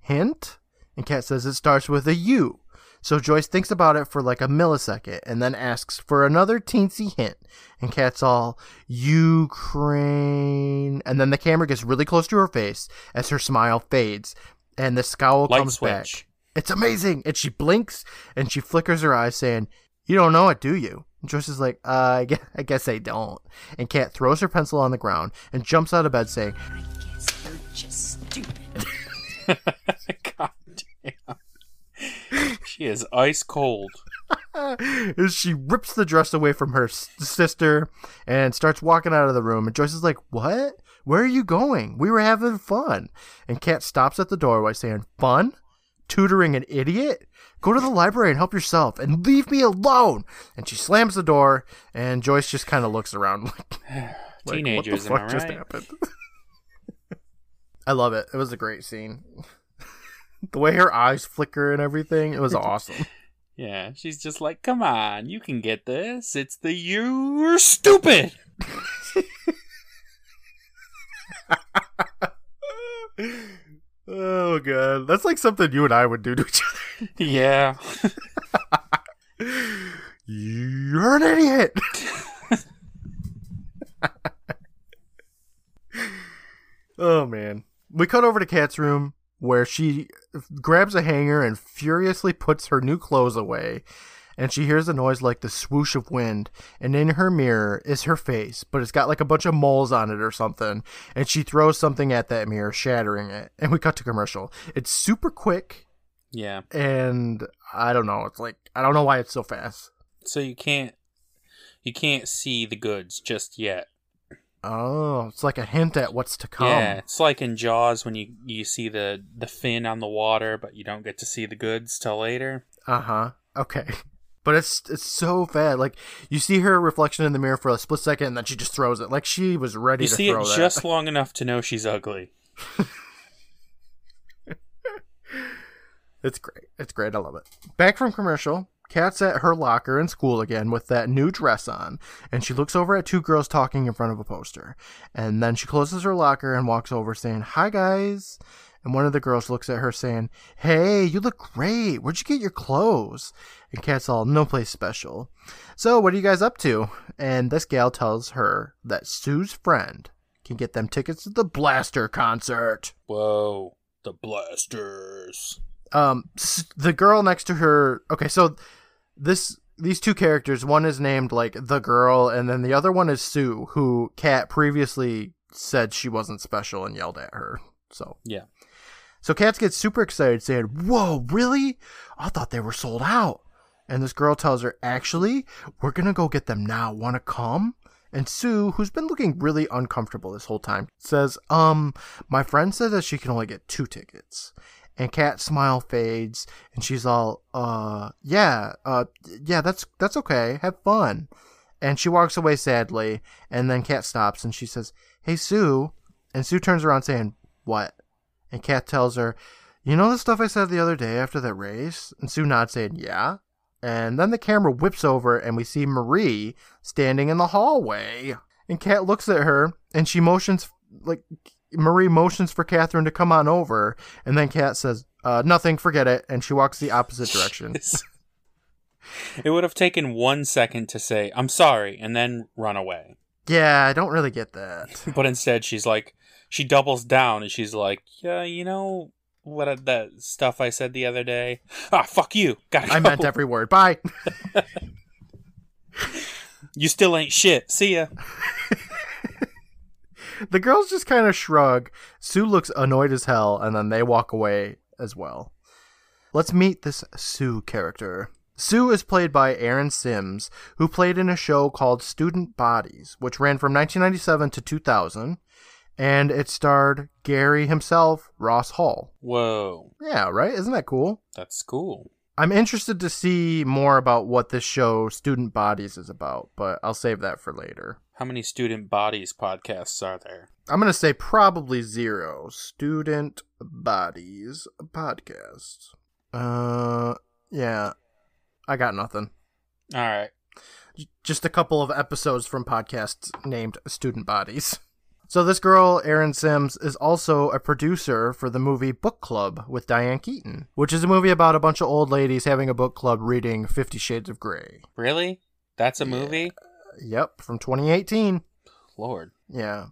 hint? And Kat says it starts with a U. So Joyce thinks about it for like a millisecond and then asks for another teensy hint. And Kat's all, Ukraine. And then the camera gets really close to her face as her smile fades and the scowl
Light
comes
switch.
back. It's amazing. And she blinks and she flickers her eyes, saying, You don't know it, do you? And Joyce is like, uh, I guess, I guess I don't. And Kat throws her pencil on the ground and jumps out of bed, saying,
I guess you're just stupid.
God damn. She is ice cold.
as she rips the dress away from her s- sister and starts walking out of the room. And Joyce is like, What? Where are you going? We were having fun. And Kat stops at the doorway saying, Fun? Tutoring an idiot? Go to the library and help yourself and leave me alone. And she slams the door, and Joyce just kind of looks around like, like,
Teenagers,
what the fuck just
right?
happened? I love it. It was a great scene. the way her eyes flicker and everything, it was awesome.
Yeah, she's just like, come on, you can get this. It's the you're stupid.
Oh god, that's like something you and I would do to each other. Yeah. You're an idiot. oh man, we cut over to Kat's room where she grabs a hanger and furiously puts her new clothes away. And she hears a noise like the swoosh of wind, and in her mirror is her face, but it's got like a bunch of moles on it or something. And she throws something at that mirror, shattering it. And we cut to commercial. It's super quick,
Yeah.
and I don't know. It's like I don't know why it's so fast.
So you can't you can't see the goods just yet.
Oh, it's like a hint at what's to come.
Yeah, it's like in Jaws when you you see the the fin on the water, but you don't get to see the goods till later.
Uh huh. Okay. But it's it's so bad. Like you see her reflection in the mirror for a split second, and then she just throws it. Like she was ready
You
to
see it
that.
just long enough to know she's ugly.
It's great. It's great. I love it. Back from commercial, Kat's at her locker in school again with that new dress on, and she looks over at two girls talking in front of a poster. And then she closes her locker and walks over saying, Hi, guys. And one of the girls looks at her saying, Hey, you look great. Where'd you get your clothes? And Kat's all, No place special. So, what are you guys up to? And this gal tells her that Sue's friend can get them tickets to the Blaster concert.
Whoa, the blasters.
um the girl next to her okay so this these two characters one is named like the girl and then the other one is sue who kat previously said she wasn't special and yelled at her so
Yeah.
So kat gets super excited saying whoa really i thought they were sold out and this girl tells her actually we're gonna go get them now wanna come and Sue, who's been looking really uncomfortable this whole time, says, Um, my friend said that she can only get two tickets. And Kat's smile fades, and she's all, uh, yeah, uh, yeah, that's that's okay. Have fun. And she walks away sadly, and then Kat stops and she says, Hey Sue. And Sue turns around saying, What? And Kat tells her, You know the stuff I said the other day after that race? And Sue nods saying, Yeah. And then the camera whips over and we see Marie standing in the hallway. And Kat looks at her and she motions like Marie motions for Catherine to come on over, and then Kat says, uh, nothing, forget it, and she walks the opposite direction.
it would have taken one second to say, I'm sorry, and then run away.
yeah, I don't really get that.
But instead, she's like, she doubles down and she's like, yeah, you know what uh, that stuff I said the other day? Ah, fuck you. Gotta
I meant every word. Bye.
You still ain't shit. See ya.
the girls just kind of shrug. Sue looks annoyed as hell, and then they walk away as well. Let's meet this Sue character. Sue is played by Erin Simms, who played in a show called Student Bodies, which ran from 1997 to 2000, and it starred Gary himself, Ross Hull.
Whoa.
Yeah, right? Isn't that cool?
That's cool.
I'm interested to see more about what this show, Student Bodies, is about, but I'll save that for later.
How many student bodies podcasts are there?
I'm going to say probably zero. Student Bodies podcast. Uh, yeah. I got nothing.
All right.
Just a couple of episodes from podcasts named Student Bodies. So this girl, Erin Simms, is also a producer for the movie Book Club with Diane Keaton, which is a movie about a bunch of old ladies having a book club reading Fifty Shades of Grey.
Really? That's a movie?
Yep, from 2018.
Lord.
Yeah.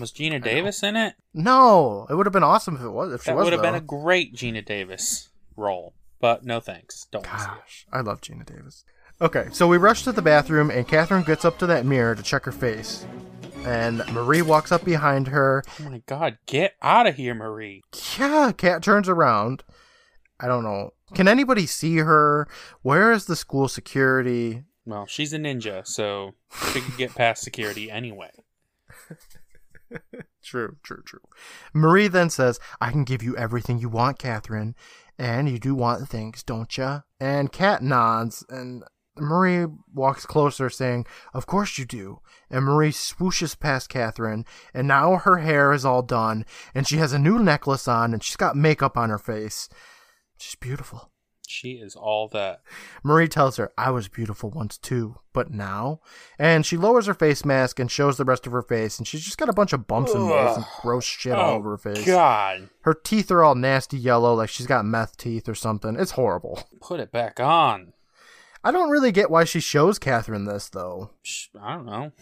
Was Geena Davis in it?
No, it would have been awesome if it was. If she
That
was,
would have been a great Geena Davis role. But no thanks. Don't want to see it.
Gosh, I love Geena Davis. Okay, so we rush to the bathroom, and Catherine gets up to that mirror to check her face. And Marie walks up behind her.
Oh my god, get out of here, Marie.
Yeah, Cat turns around. I don't know. Can anybody see her? Where is the school security?
Well, she's a ninja, so she could get past security anyway.
True, true, true. Marie then says, I can give you everything you want, Catherine. And you do want things, don't ya? And Cat nods, and Marie walks closer, saying, Of course you do. And Marie swooshes past Catherine, and now her hair is all done, and she has a new necklace on, and she's got makeup on her face. She's beautiful.
She is all that.
Marie tells her, I was beautiful once too, but now? And she lowers her face mask and shows the rest of her face, and she's just got a bunch of bumps and moles and gross shit all
oh,
over her oh, face.
God.
Her teeth are all nasty yellow, like she's got meth teeth or something. It's horrible.
Put it back on.
I don't really get why she shows Catherine this, though.
I don't know.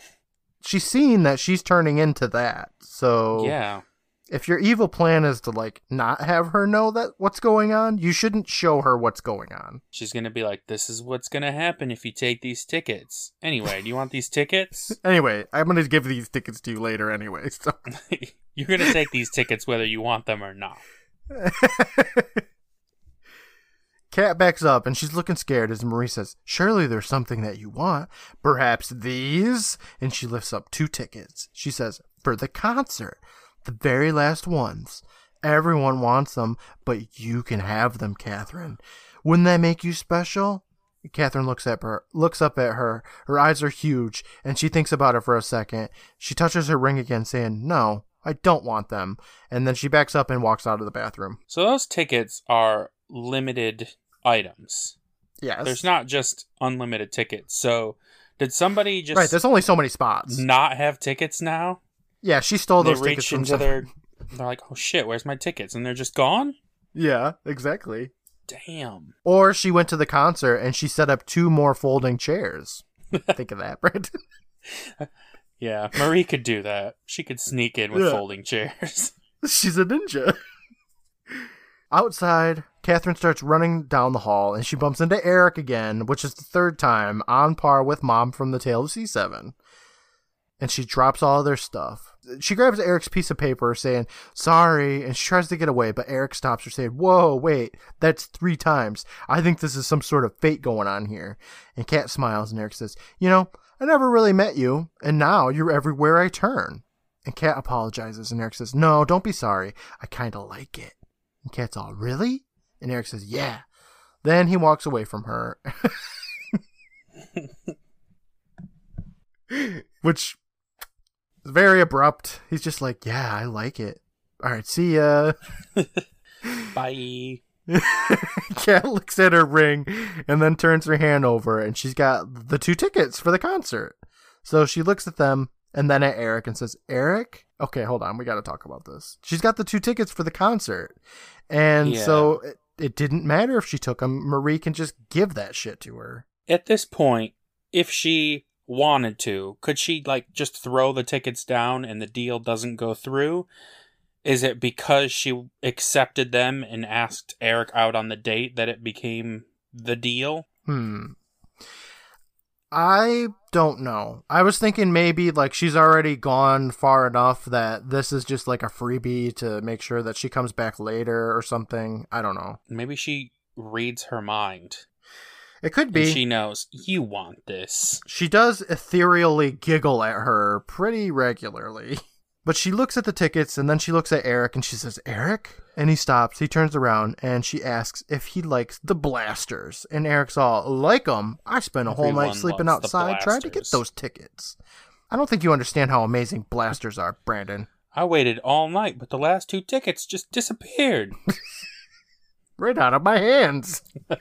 She's seen that she's turning into that. So
Yeah.
if your evil plan is to like not have her know that what's going on, you shouldn't show her what's going on.
She's going to be like, this is what's going to happen if you take these tickets. Anyway, do you want these tickets?
Anyway, I'm gonna give these tickets to you later anyway. So
You're going to take these tickets whether you want them or not.
Kat backs up and she's looking scared as Marie says, Surely there's something that you want. Perhaps these? And she lifts up two tickets. She says, For the concert. The very last ones. Everyone wants them, but you can have them, Catherine. Wouldn't that make you special? Catherine looks at her, looks up at her. Her eyes are huge, and she thinks about it for a second. She touches her ring again, saying, "No, I don't want them." And then she backs up and walks out of the bathroom.
So those tickets are limited items.
Yes.
There's not just unlimited tickets. So did somebody just
Right, there's only so many spots.
not have tickets now?
Yeah, she stole
They
those tickets
reach
from
into their. They're like, oh shit, where's my tickets? And they're just gone.
Yeah, exactly.
Damn.
Or she went to the concert and she set up two more folding chairs. Think of that, Brandon.
Yeah, Marie could do that. She could sneak in with
Yeah.
folding chairs.
She's a ninja. Outside, Catherine starts running down the hall and she bumps into Eric again, which is the third time, on par with Mom from the Tale of C7. And she drops all their stuff. She grabs Eric's piece of paper saying, sorry, and she tries to get away, but Eric stops her saying, whoa, wait, that's three times. I think this is some sort of fate going on here. And Kat smiles and Eric says, you know, I never really met you, and now you're everywhere I turn. And Kat apologizes, and Eric says, No, don't be sorry. I kind of like it. And Kat's all, Really? And Eric says, Yeah. Then he walks away from her. Which is very abrupt. He's just like, Yeah, I like it. All right, see ya.
Bye.
Kat looks at her ring and then turns her hand over, and she's got the two tickets for the concert. So she looks at them and then at Eric and says, Eric? Okay, hold on. We got to talk about this. She's got the two tickets for the concert. And
Yeah.
so it, it didn't matter if she took them. Marie can just give that shit to her.
At this point, if she wanted to, could she like just throw the tickets down and the deal doesn't go through? Is it because she accepted them and asked Eric out on the date that it became the deal?
Hmm. I don't know. I was thinking maybe like she's already gone far enough that this is just like a freebie to make sure that she comes back later or something. I don't know.
Maybe she reads her mind
It could
and
be.
she knows you want this.
She does ethereally giggle at her pretty regularly. But she looks at the tickets and then she looks at Eric and she says, Eric? And he stops. He turns around and she asks if he likes the blasters. And Eric's all, like 'em? I spent a whole
Everyone
night sleeping outside trying to get those tickets. I don't think you understand how amazing blasters are, Brandon.
I waited all night, but the last two tickets just disappeared.
Right out of my hands.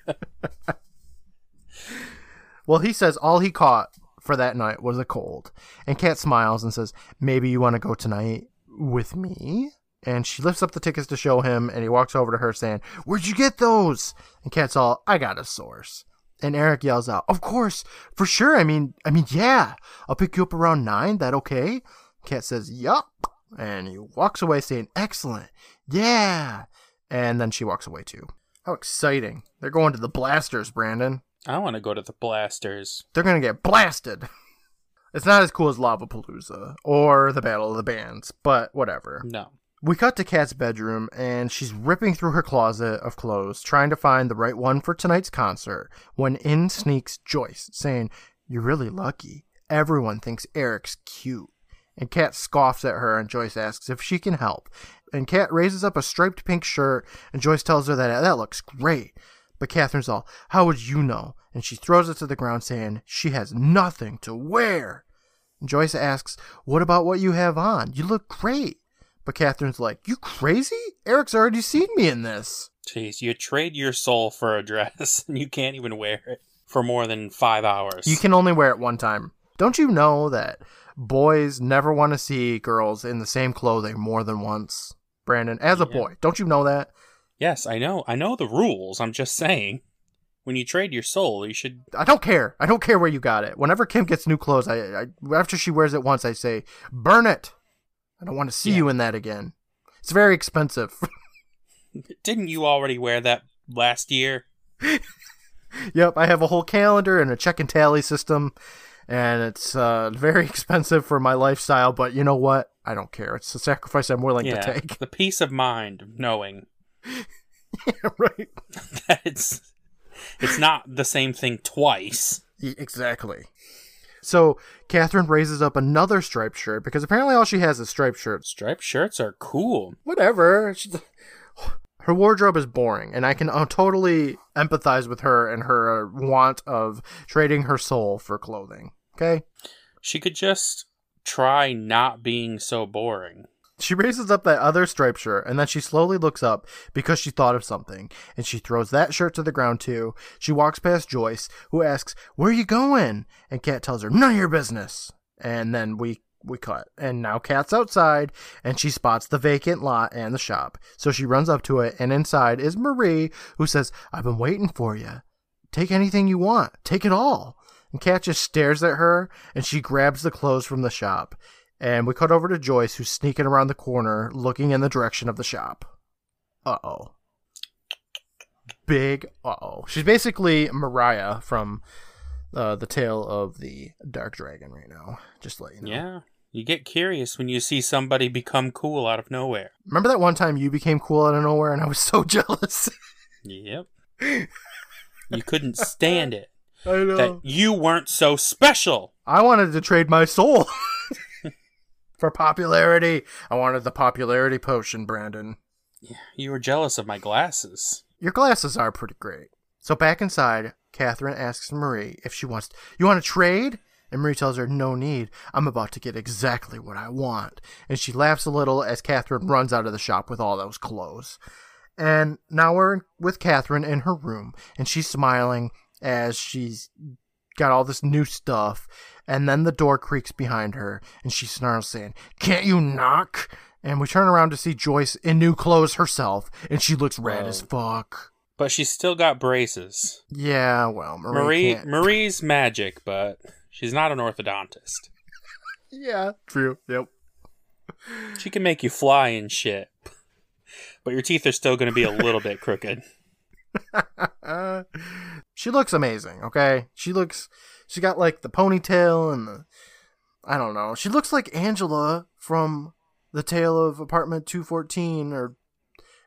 well, he says all he caught for that night was a cold. And Kat smiles and says, Maybe you want to go tonight with me? And she lifts up the tickets to show him, and he walks over to her saying, Where'd you get those? And Kat's all, I got a source. And Eric yells out, Of course, for sure. I mean, I mean, yeah. I'll pick you up around nine. That okay? Kat says, Yup. And he walks away saying, Excellent. Yeah. And then she walks away too. How exciting. They're going to the blasters, Brandon.
I want to go to the blasters.
They're going to get blasted. It's not as cool as Lavapalooza or the Battle of the Bands, but whatever.
No.
We cut to Kat's bedroom, and she's ripping through her closet of clothes, trying to find the right one for tonight's concert, when in sneaks Joyce, saying, You're really lucky. Everyone thinks Eric's cute. And Kat scoffs at her, and Joyce asks if she can help. And Kat raises up a striped pink shirt, and Joyce tells her that that looks great. But Catherine's all, How would you know? And she throws it to the ground, saying, She has nothing to wear. And Joyce asks, What about what you have on? You look great. But Catherine's like, You crazy? Eric's already seen me in this.
Jeez, you trade your soul for a dress and you can't even wear it for more than five hours.
You can only wear it one time. Don't you know that boys never want to see girls in the same clothing more than once? Brandon, as a
Yeah.
boy, don't you know that?
Yes, I know. I know the rules. I'm just saying. When you trade your soul, you should.
I don't care. I don't care where you got it. Whenever Kim gets new clothes, I, I after she wears it once, I say, "Burn it." I don't want to see
Yeah.
you in that again. It's very expensive.
Didn't you already wear that last year?
yep, I have a whole calendar and a check and tally system, and it's uh, very expensive for my lifestyle. But you know what? I don't care. It's a sacrifice I'm willing
yeah.
to take.
The peace of mind of knowing
right.
that it's it's not the same thing twice.
Exactly. So Catherine raises up another striped shirt because apparently all she has is striped shirts.
Striped shirts are cool.
Whatever. Her wardrobe is boring, and I can uh, totally empathize with her and her uh, want of trading her soul for clothing. Okay.
She could just try not being so boring.
She raises up that other striped shirt and then she slowly looks up because she thought of something and she throws that shirt to the ground too. She walks past Joyce, who asks, Where are you going? And Kat tells her, None of your business. And then we we cut. And now Kat's outside and she spots the vacant lot and the shop. So she runs up to it and inside is Marie, who says, I've been waiting for you. Take anything you want. Take it all. And Kat just stares at her and she grabs the clothes from the shop. And we cut over to Joyce, who's sneaking around the corner, looking in the direction of the shop. Uh oh. Big uh oh. She's basically Mariah from uh, the tale of the Dark Dragon right now. Just let you know.
Yeah. You get curious when you see somebody become cool out of nowhere.
Remember that one time you became cool out of nowhere and I was so jealous?
Yep. you couldn't stand it.
I know.
That you weren't so special.
I wanted to trade my soul for popularity. I wanted the popularity potion, Brandon.
Yeah, You were jealous of my glasses.
Your glasses are pretty great. So back inside, Catherine asks Marie if she wants. You want to trade? And Marie tells her, No need. I'm about to get exactly what I want. And she laughs a little as Catherine runs out of the shop with all those clothes. And now we're with Catherine in her room, and she's smiling as she's got all this new stuff. And then the door creaks behind her, and she snarls, saying, Can't you knock? And we turn around to see Joyce in new clothes herself, and she looks red as fuck.
But she's still got braces.
Yeah, well, Marie.
Marie Marie's magic, but she's not an orthodontist.
Yeah, true. Yep.
She can make you fly and shit. But your teeth are still going to be a little bit crooked.
She looks amazing. Okay, she looks. She got like the ponytail and the. I don't know. She looks like Angela from the Tale of Apartment Two Fourteen, or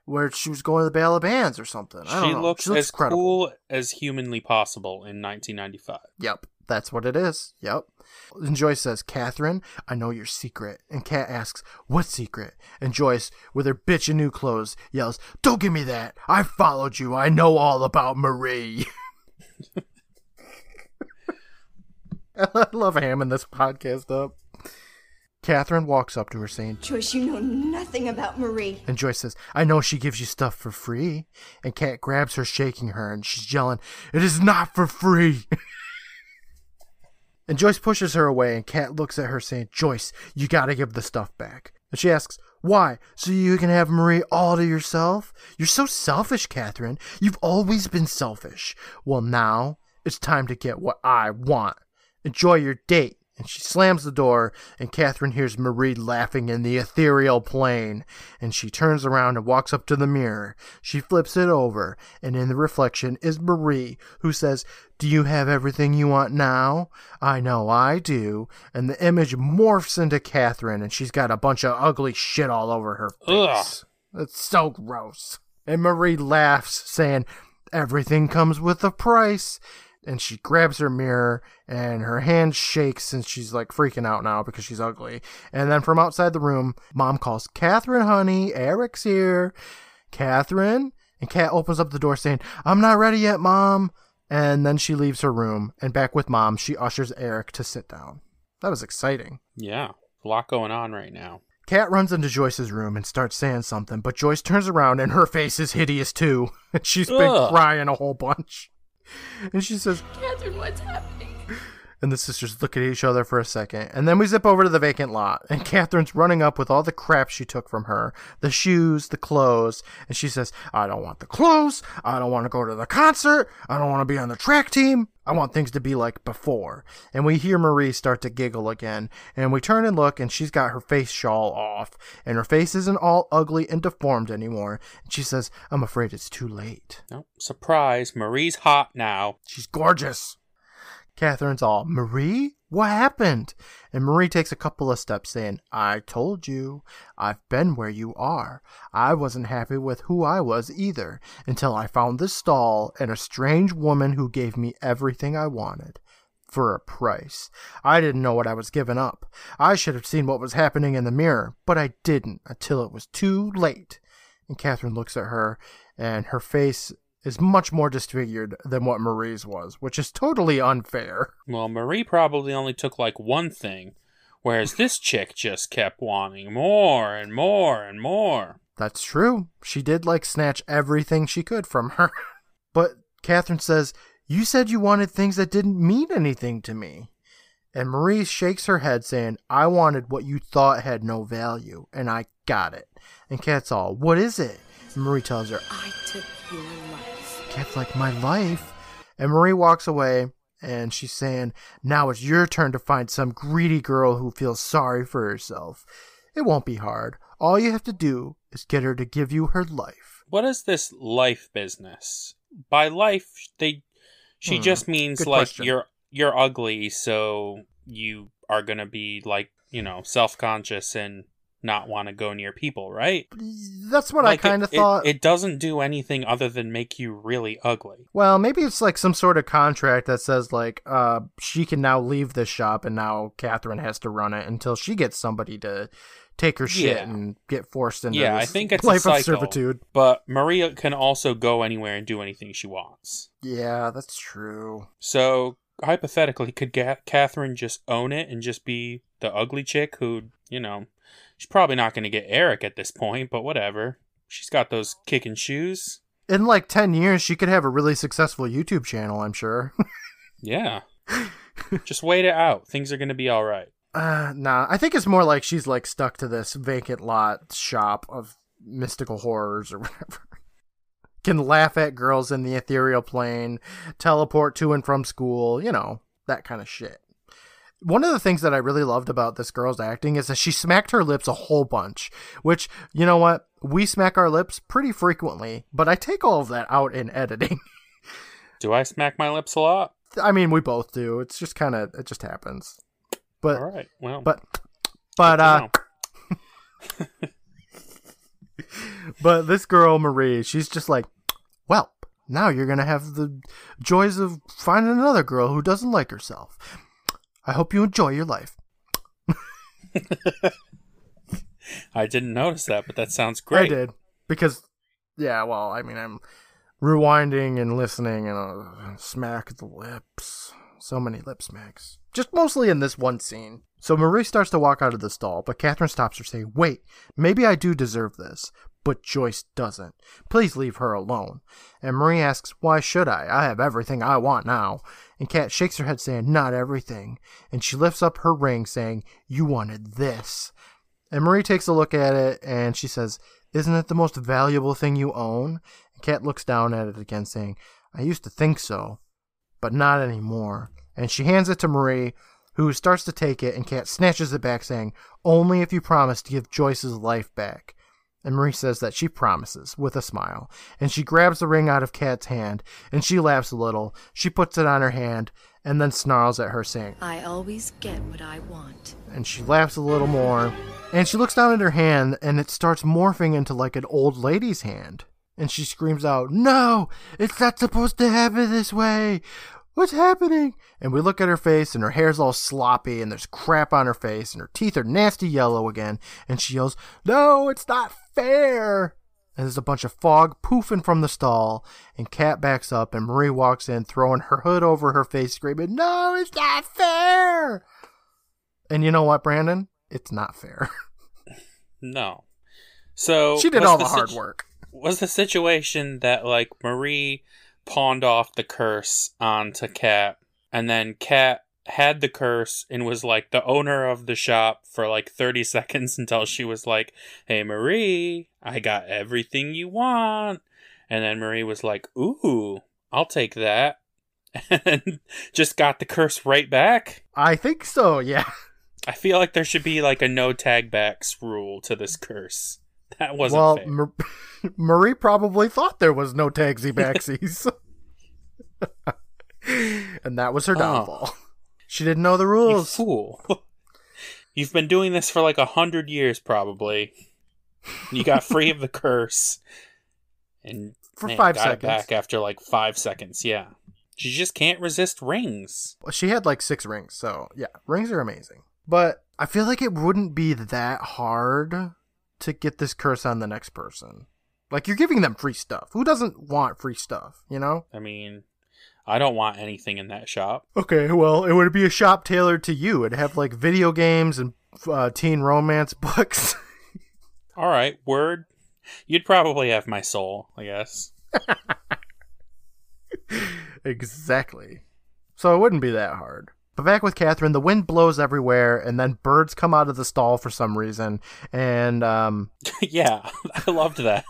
where she was going to the Battle of Bands or something. I don't
She
know.
looks,
she looks
as
credible.
cool as humanly possible in 1995.
Yep, that's what it is. Yep. And Joyce says, Catherine, I know your secret. And Kat asks, What secret? And Joyce, with her bitch in new clothes, yells, Don't give me that. I followed you. I know all about Marie. I love hamming this podcast up. Catherine walks up to her saying,
Joyce, you know nothing about Marie.
and Joyce says, I know she gives you stuff for free. And Kat grabs her, shaking her, and she's yelling, It is not for free. and Joyce pushes her away, and Kat looks at her, saying, Joyce, you gotta give the stuff back. She asks, Why? So you can have Marie all to yourself? You're so selfish, Catherine. You've always been selfish. Well, now it's time to get what I want. Enjoy your date. And she slams the door, and Catherine hears Marie laughing in the ethereal plane. And she turns around and walks up to the mirror. She flips it over, and in the reflection is Marie, who says, Do you have everything you want now? I know I do. And the image morphs into Catherine, and she's got a bunch of ugly shit all over her face. It's so gross. And Marie laughs, saying, Everything comes with a price. And she grabs her mirror, and her hand shakes, and she's like freaking out now because she's ugly. And then from outside the room, mom calls, Catherine, honey, Eric's here. Catherine? And Kat opens up the door saying, I'm not ready yet, mom. And then she leaves her room, and back with mom, she ushers Eric to sit down. That was exciting.
Yeah, a lot going on right now.
Kat runs into Joyce's room and starts saying something, but Joyce turns around and her face is hideous too. And she's been
Ugh.
crying a whole bunch. And she says,
Catherine, what's happening?
and the sisters look at each other for a second. And then we zip over to the vacant lot. And Catherine's running up with all the crap she took from her the shoes, the clothes. And she says, I don't want the clothes. I don't want to go to the concert. I don't want to be on the track team. I want things to be like before. And we hear Marie start to giggle again. And we turn and look, and she's got her face shawl off. And her face isn't all ugly and deformed anymore. And she says, I'm afraid it's too late.
Oh, surprise, Marie's hot now.
She's gorgeous. Catherine's all, Marie? What happened? And Marie takes a couple of steps, saying, I told you. I've been where you are. I wasn't happy with who I was either, until I found this stall and a strange woman who gave me everything I wanted. For a price. I didn't know what I was giving up. I should have seen what was happening in the mirror, but I didn't until it was too late. And Catherine looks at her, and her face is much more disfigured than what Marie's was, which is totally unfair.
Well, Marie probably only took like one thing, Whereas this chick just kept wanting more and more and more.
That's true. She did like snatch everything she could from her. but Catherine says, You said you wanted things that didn't mean anything to me. And Marie shakes her head, saying, I wanted what you thought had no value, and I got it. And Kat's all, What is it? And Marie tells her,
I took your life.
Kat's like, My life? And Marie walks away, and she's saying, Now it's your turn to find some greedy girl who feels sorry for herself. It won't be hard. All you have to do is get her to give you her life.
What is this life business? By life, they she
Hmm,
just means like
question.
you're you're ugly, so you are gonna be like you know self conscious and not want to go near people, right?
That's what
Like,
I kind of
it- it-
thought.
It, doesn't do anything other than make you really ugly.
well, maybe it's like some sort of contract that says like uh she can now leave this shop and now Catherine has to run it until she gets somebody to take her shit
Yeah.
and get forced into
Yeah, I think it's a
life of servitude.
But Maria can also go anywhere and do anything she wants.
Yeah, that's true.
So hypothetically, could Ga- Catherine just own it and just be the ugly chick who, you know, she's probably not going to get Eric at this point, but whatever. She's got those kicking shoes.
In like 10 years she could have a really successful YouTube channel, I'm sure.
Yeah. just wait it out. Things are going to be all right.
Uh, nah, I think it's more like she's like stuck to this vacant lot shop of mystical horrors or whatever. Can laugh at girls in the ethereal plane, teleport to and from school, you know, that kind of shit. One of the things that I really loved about this girl's acting is that she smacked her lips a whole bunch, which, you know what? We smack our lips pretty frequently, but I take all of that out in editing.
Do I smack my lips a lot?
I mean, we both do. It's just kind of, it just happens. But,
all right. Well,
but, but, uh. But this girl, Marie, she's just like, well, now you're going to have the joys of finding another girl who doesn't like herself. I hope you enjoy your life.
I didn't notice that, but that sounds great.
I did. Because, yeah, well, I mean, I'm rewinding and listening and uh, smack the lips. So many lip smacks. Just mostly in this one scene. So Marie starts to walk out of the stall, but Catherine stops her, saying, Wait, maybe I do deserve this. But Joyce doesn't. Please leave her alone. And Marie asks, Why should I? I have everything I want now. And Kat shakes her head, saying, Not everything. And she lifts up her ring, saying, You wanted this. And Marie takes a look at it and she says, Isn't it the most valuable thing you own? And Kat looks down at it again, saying, I used to think so, but not anymore. And she hands it to Marie, who starts to take it, and Kat snatches it back, saying, Only if you promise to give Joyce's life back. And Marie says that she promises, with a smile. And she grabs the ring out of Kat's hand, and she laughs a little. She puts it on her hand, and then snarls at her, saying,
I always get what I want.
and she laughs a little more. And she looks down at her hand, and it starts morphing into like an old lady's hand. And she screams out, No! It's not supposed to happen this way! What's happening? And we look at her face, and her hair's all sloppy, and there's crap on her face, and her teeth are nasty yellow again. And she yells, No, it's not fair! And there's a bunch of fog poofing from the stall, and Kat backs up, and Marie walks in, throwing her hood over her face, screaming, No, it's not fair! And you know what, Brandon? It's not fair.
No. So
she did all the,
the
hard
situ-
work.
Was the situation that like Marie pawned off the curse onto Kat, and then Kat had the curse and was like the owner of the shop for like 30 seconds until she was like, Hey Marie, I got everything you want. And then Marie was like, Ooh, I'll take that. And just got the curse right back.
I think so, yeah.
I feel like there should be like a no tag backs rule to this curse. That wasn't
well. Mar- Marie probably thought there was no tagsy backsies. and that was her
Oh.
She didn't know the rules.
You fool. You've been doing this for like a hundred years, probably. You got free of the curse, and
For
man,
five seconds.
back after like five seconds. Yeah, she just can't resist rings.
She had like six rings, so yeah, rings are amazing. But I feel like it wouldn't be that hard to get this curse on the next person. Like you're giving them free stuff. Who doesn't want free stuff, you know?
I mean, I don't want anything in that shop.
Okay, well, it would be a shop tailored to you. It'd have like video games and uh, teen romance books.
All right, word. You'd probably have my soul, I guess.
exactly. So it wouldn't be that hard. But back with Catherine, the wind blows everywhere, and then birds come out of the stall for some reason. And um,
yeah, I loved that.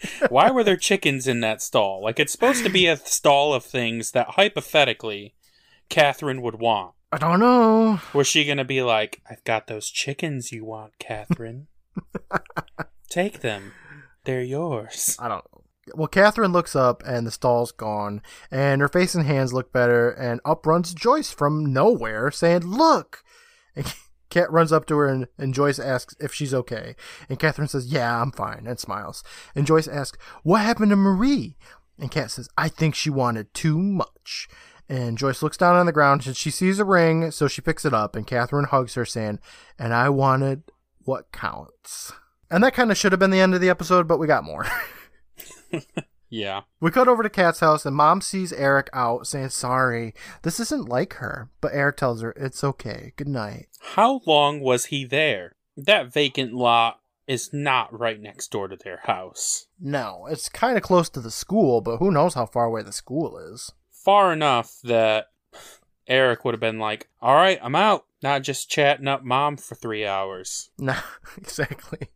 Why were there chickens in that stall? Like it's supposed to be a stall of things that hypothetically Catherine would want.
I don't know.
Was she gonna be like, "I've got those chickens you want, Catherine. Take them. They're yours."
I don't know. Well, Catherine looks up and the stall's gone, and her face and hands look better, and up runs Joyce from nowhere saying, Look! Kat runs up to her, and, and Joyce asks if she's okay. And Catherine says, Yeah, I'm fine, and smiles. And Joyce asks, What happened to Marie? And Kat says, I think she wanted too much. And Joyce looks down on the ground and she sees a ring, so she picks it up, and Catherine hugs her, saying, And I wanted what counts. And that kind of should have been the end of the episode, but we got more.
yeah.
We cut over to Kat's house and mom sees Eric out saying sorry. This isn't like her. But Eric tells her it's okay. Good night.
How long was he there? That vacant lot is not right next door to their house.
No, it's kind of close to the school, but who knows how far away the school is.
Far enough that Eric would have been like, all right, I'm out. Not just chatting up mom for three hours.
No, exactly.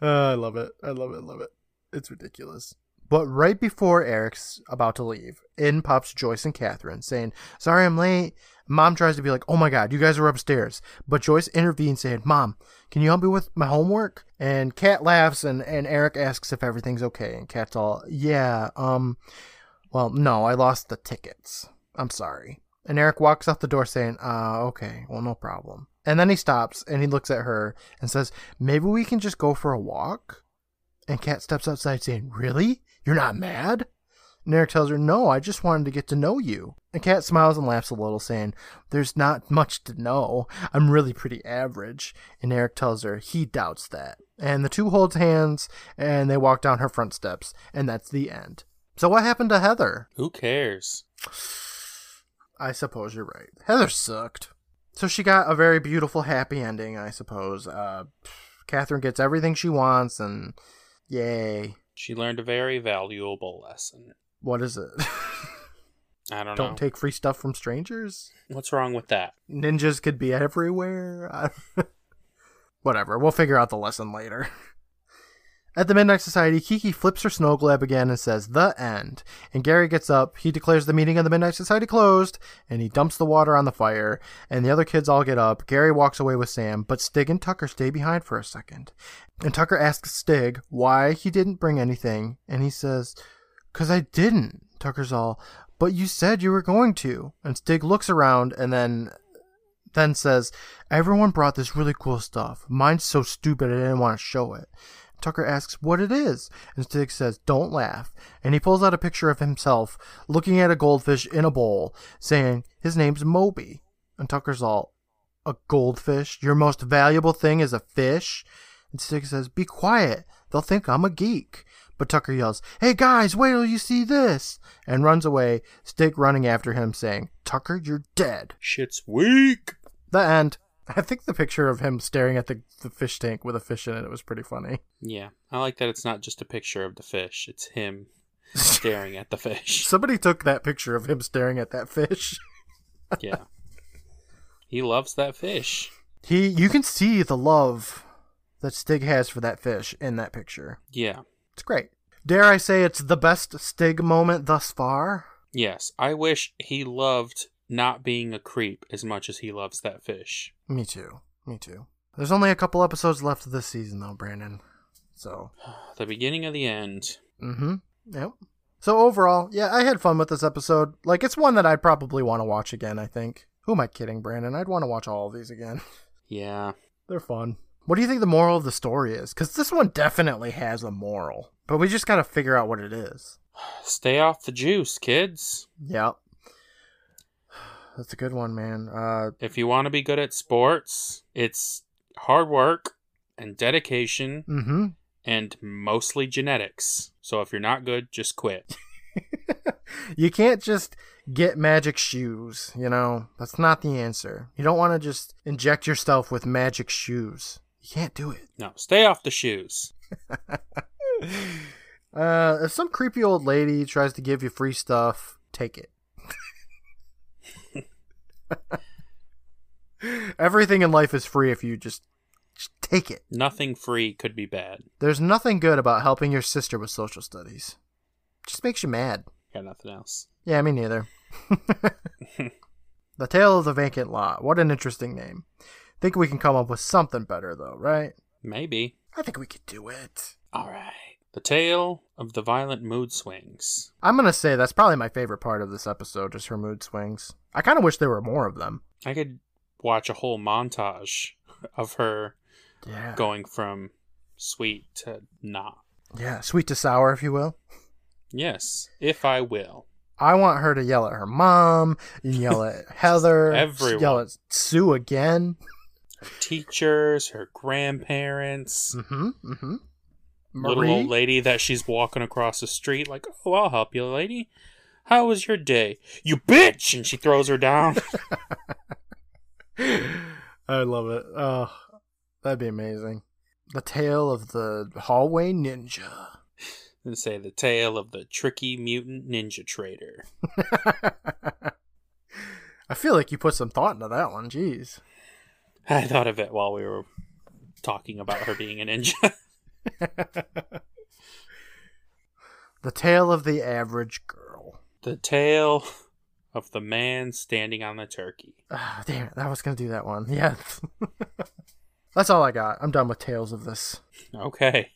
Uh, I love it. I love it. Love it. It's ridiculous. But right before Eric's about to leave, in pops Joyce and Catherine saying, Sorry I'm late. Mom tries to be like, Oh my god, you guys are upstairs. But Joyce intervenes saying, Mom, can you help me with my homework? And Kat laughs and, and Eric asks if everything's okay. And Kat's all, Yeah, um, well, no, I lost the tickets. I'm sorry. And Eric walks out the door saying, uh, okay, well, no problem. And then he stops and he looks at her and says, Maybe we can just go for a walk? And Kat steps outside saying, Really? You're not mad? And Eric tells her, No, I just wanted to get to know you. And Kat smiles and laughs a little, saying, There's not much to know. I'm really pretty average. And Eric tells her he doubts that. And the two hold hands and they walk down her front steps. And that's the end. So what happened to Heather?
Who cares?
I suppose you're right. Heather sucked. So she got a very beautiful, happy ending, I suppose. Uh, Catherine gets everything she wants, and yay.
She learned a very valuable lesson.
What is it?
I don't, know.
don't
know.
take free stuff from strangers?
What's wrong with that?
Ninjas could be everywhere. Whatever, we'll figure out the lesson later. At the Midnight Society, Kiki flips her snow globe again and says, The end. And Gary gets up, he declares the meeting of the Midnight Society closed, and he dumps the water on the fire, and the other kids all get up. Gary walks away with Sam, but Stig and Tucker stay behind for a second. And Tucker asks Stig why he didn't bring anything, and he says, Cause I didn't. Tucker's all, But you said you were going to. And Stig looks around and then then says, Everyone brought this really cool stuff. Mine's so stupid I didn't want to show it. Tucker asks what it is, and Stig says, Don't laugh. And he pulls out a picture of himself looking at a goldfish in a bowl, saying, His name's Moby. And Tucker's all, A goldfish? Your most valuable thing is a fish? And Stig says, Be quiet. They'll think I'm a geek. But Tucker yells, Hey guys, wait till you see this! And runs away, Stig running after him, saying, Tucker, you're dead.
Shit's weak.
The end. I think the picture of him staring at the, the fish tank with a fish in it was pretty funny.
Yeah, I like that it's not just a picture of the fish, it's him staring at the fish.
Somebody took that picture of him staring at that fish.
yeah. He loves that fish.
He you can see the love that Stig has for that fish in that picture.
Yeah.
It's great. Dare I say it's the best Stig moment thus far?
Yes, I wish he loved not being a creep as much as he loves that fish.
Me too. Me too. There's only a couple episodes left of this season though, Brandon. So
the beginning of the end.
Mm-hmm. Yep. So overall, yeah, I had fun with this episode. Like it's one that I'd probably want to watch again, I think. Who am I kidding, Brandon? I'd want to watch all of these again.
Yeah.
They're fun. What do you think the moral of the story is? Because this one definitely has a moral, but we just got to figure out what it is.
Stay off the juice, kids.
Yep. That's a good one, man. Uh,
if you want to be good at sports, it's hard work and dedication
mm-hmm.
and mostly genetics. So if you're not good, just quit.
you can't just get magic shoes, you know? That's not the answer. You don't want to just inject yourself with magic shoes. You can't do it.
No, stay off the shoes.
Uh, if some creepy old lady tries to give you free stuff, take it. Everything in life is free if you just, just take it.
Nothing free could be bad.
There's nothing good about helping your sister with social studies. Just makes you mad.
Got nothing else.
Yeah, me neither. the Tale of the Vacant Lot. What an interesting name. Think we can come up with something better though, right?
Maybe.
I think we could do it.
All right. The tale of the violent mood swings.
I'm gonna say that's probably my favorite part of this episode, just her mood swings. I kind of wish there were more of them.
I could watch a whole montage of her
Yeah.
going from sweet to not.
Yeah, sweet to sour, if you will.
Yes, if I will.
I want her to yell at her mom, yell at Heather,
everyone.
yell at Sue again.
Her teachers, her grandparents,
Mm-hmm. Mm-hmm.
Little old lady that she's walking across the street, like, oh, I'll help you, lady. How was your day? You bitch! And she throws her down.
I love it. Oh, that'd be amazing. The tale of the hallway ninja.
and say the tale of the tricky mutant ninja trader.
I feel like you put some thought into that one. Jeez.
I thought of it while we were talking about her being a ninja.
The tale of the average girl.
the tale of the man standing on the turkey.
Ah, damn it. I was going to do that one. Yeah. That's all I got. I'm done with tales of this.
Okay.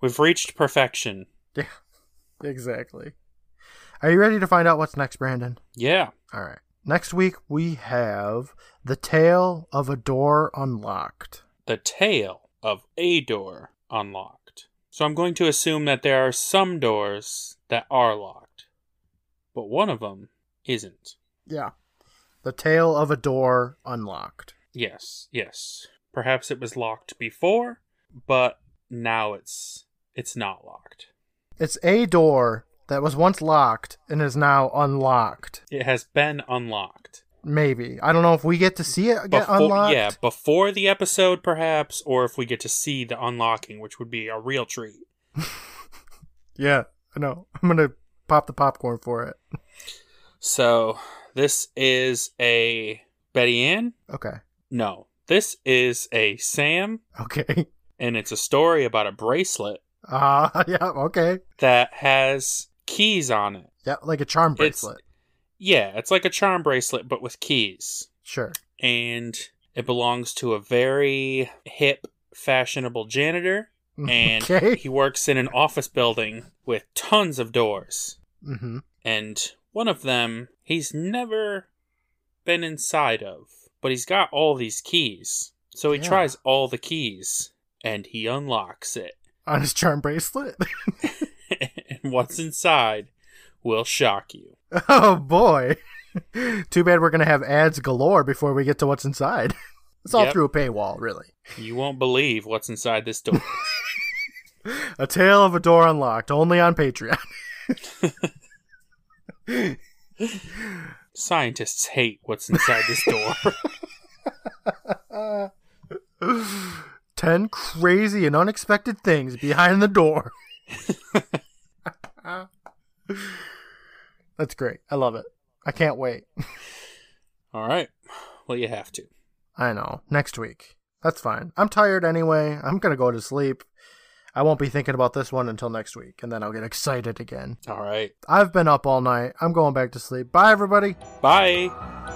We've reached perfection.
Yeah. Exactly. Are you ready to find out what's next, Brandon?
Yeah.
All right. Next week, we have The Tale of a Door Unlocked.
The tale of a door unlocked. So I'm going to assume that there are some doors that are locked, but one of them isn't.
Yeah. The tale of a Door Unlocked.
Yes, yes. Perhaps it was locked before, but now it's it's not locked.
It's a door that was once locked and is now unlocked.
It has been unlocked.
Maybe. I don't know if we get to see it get
Before,
unlocked.
yeah, before the episode, perhaps, or if we get to see the unlocking, which would be a real treat.
Yeah, I know. I'm going to pop the popcorn for it.
So, this is a Betty Ann?
Okay.
No. This is a Sam,
Okay.
and it's a story about a bracelet
Ah, uh, yeah, okay.
that has keys on it.
Yeah, like a charm bracelet.
Yeah, it's like a charm bracelet, but with keys.
Sure.
And it belongs to a very hip, fashionable janitor. And
okay.
he works in an office building with tons of doors.
Mm-hmm.
And one of them he's never been inside of, but he's got all these keys. So he
Yeah.
tries all the keys and he unlocks it.
On his charm bracelet.
and what's inside will shock you.
oh boy. Too bad we're gonna have ads galore before we get to what's inside. It's all
Yep.
through a paywall, really.
You won't believe what's inside this door.
A tale of a door unlocked, only on Patreon.
Scientists hate what's inside this door.
Ten crazy and unexpected things behind the door. That's great. I love it. I can't wait.
all right. Well, you have to.
I know. Next week. That's fine. I'm tired anyway. I'm going to go to sleep. I won't be thinking about this one until next week, and then I'll get excited again.
All right.
I've been up all night. I'm going back to sleep. Bye, everybody.
Bye.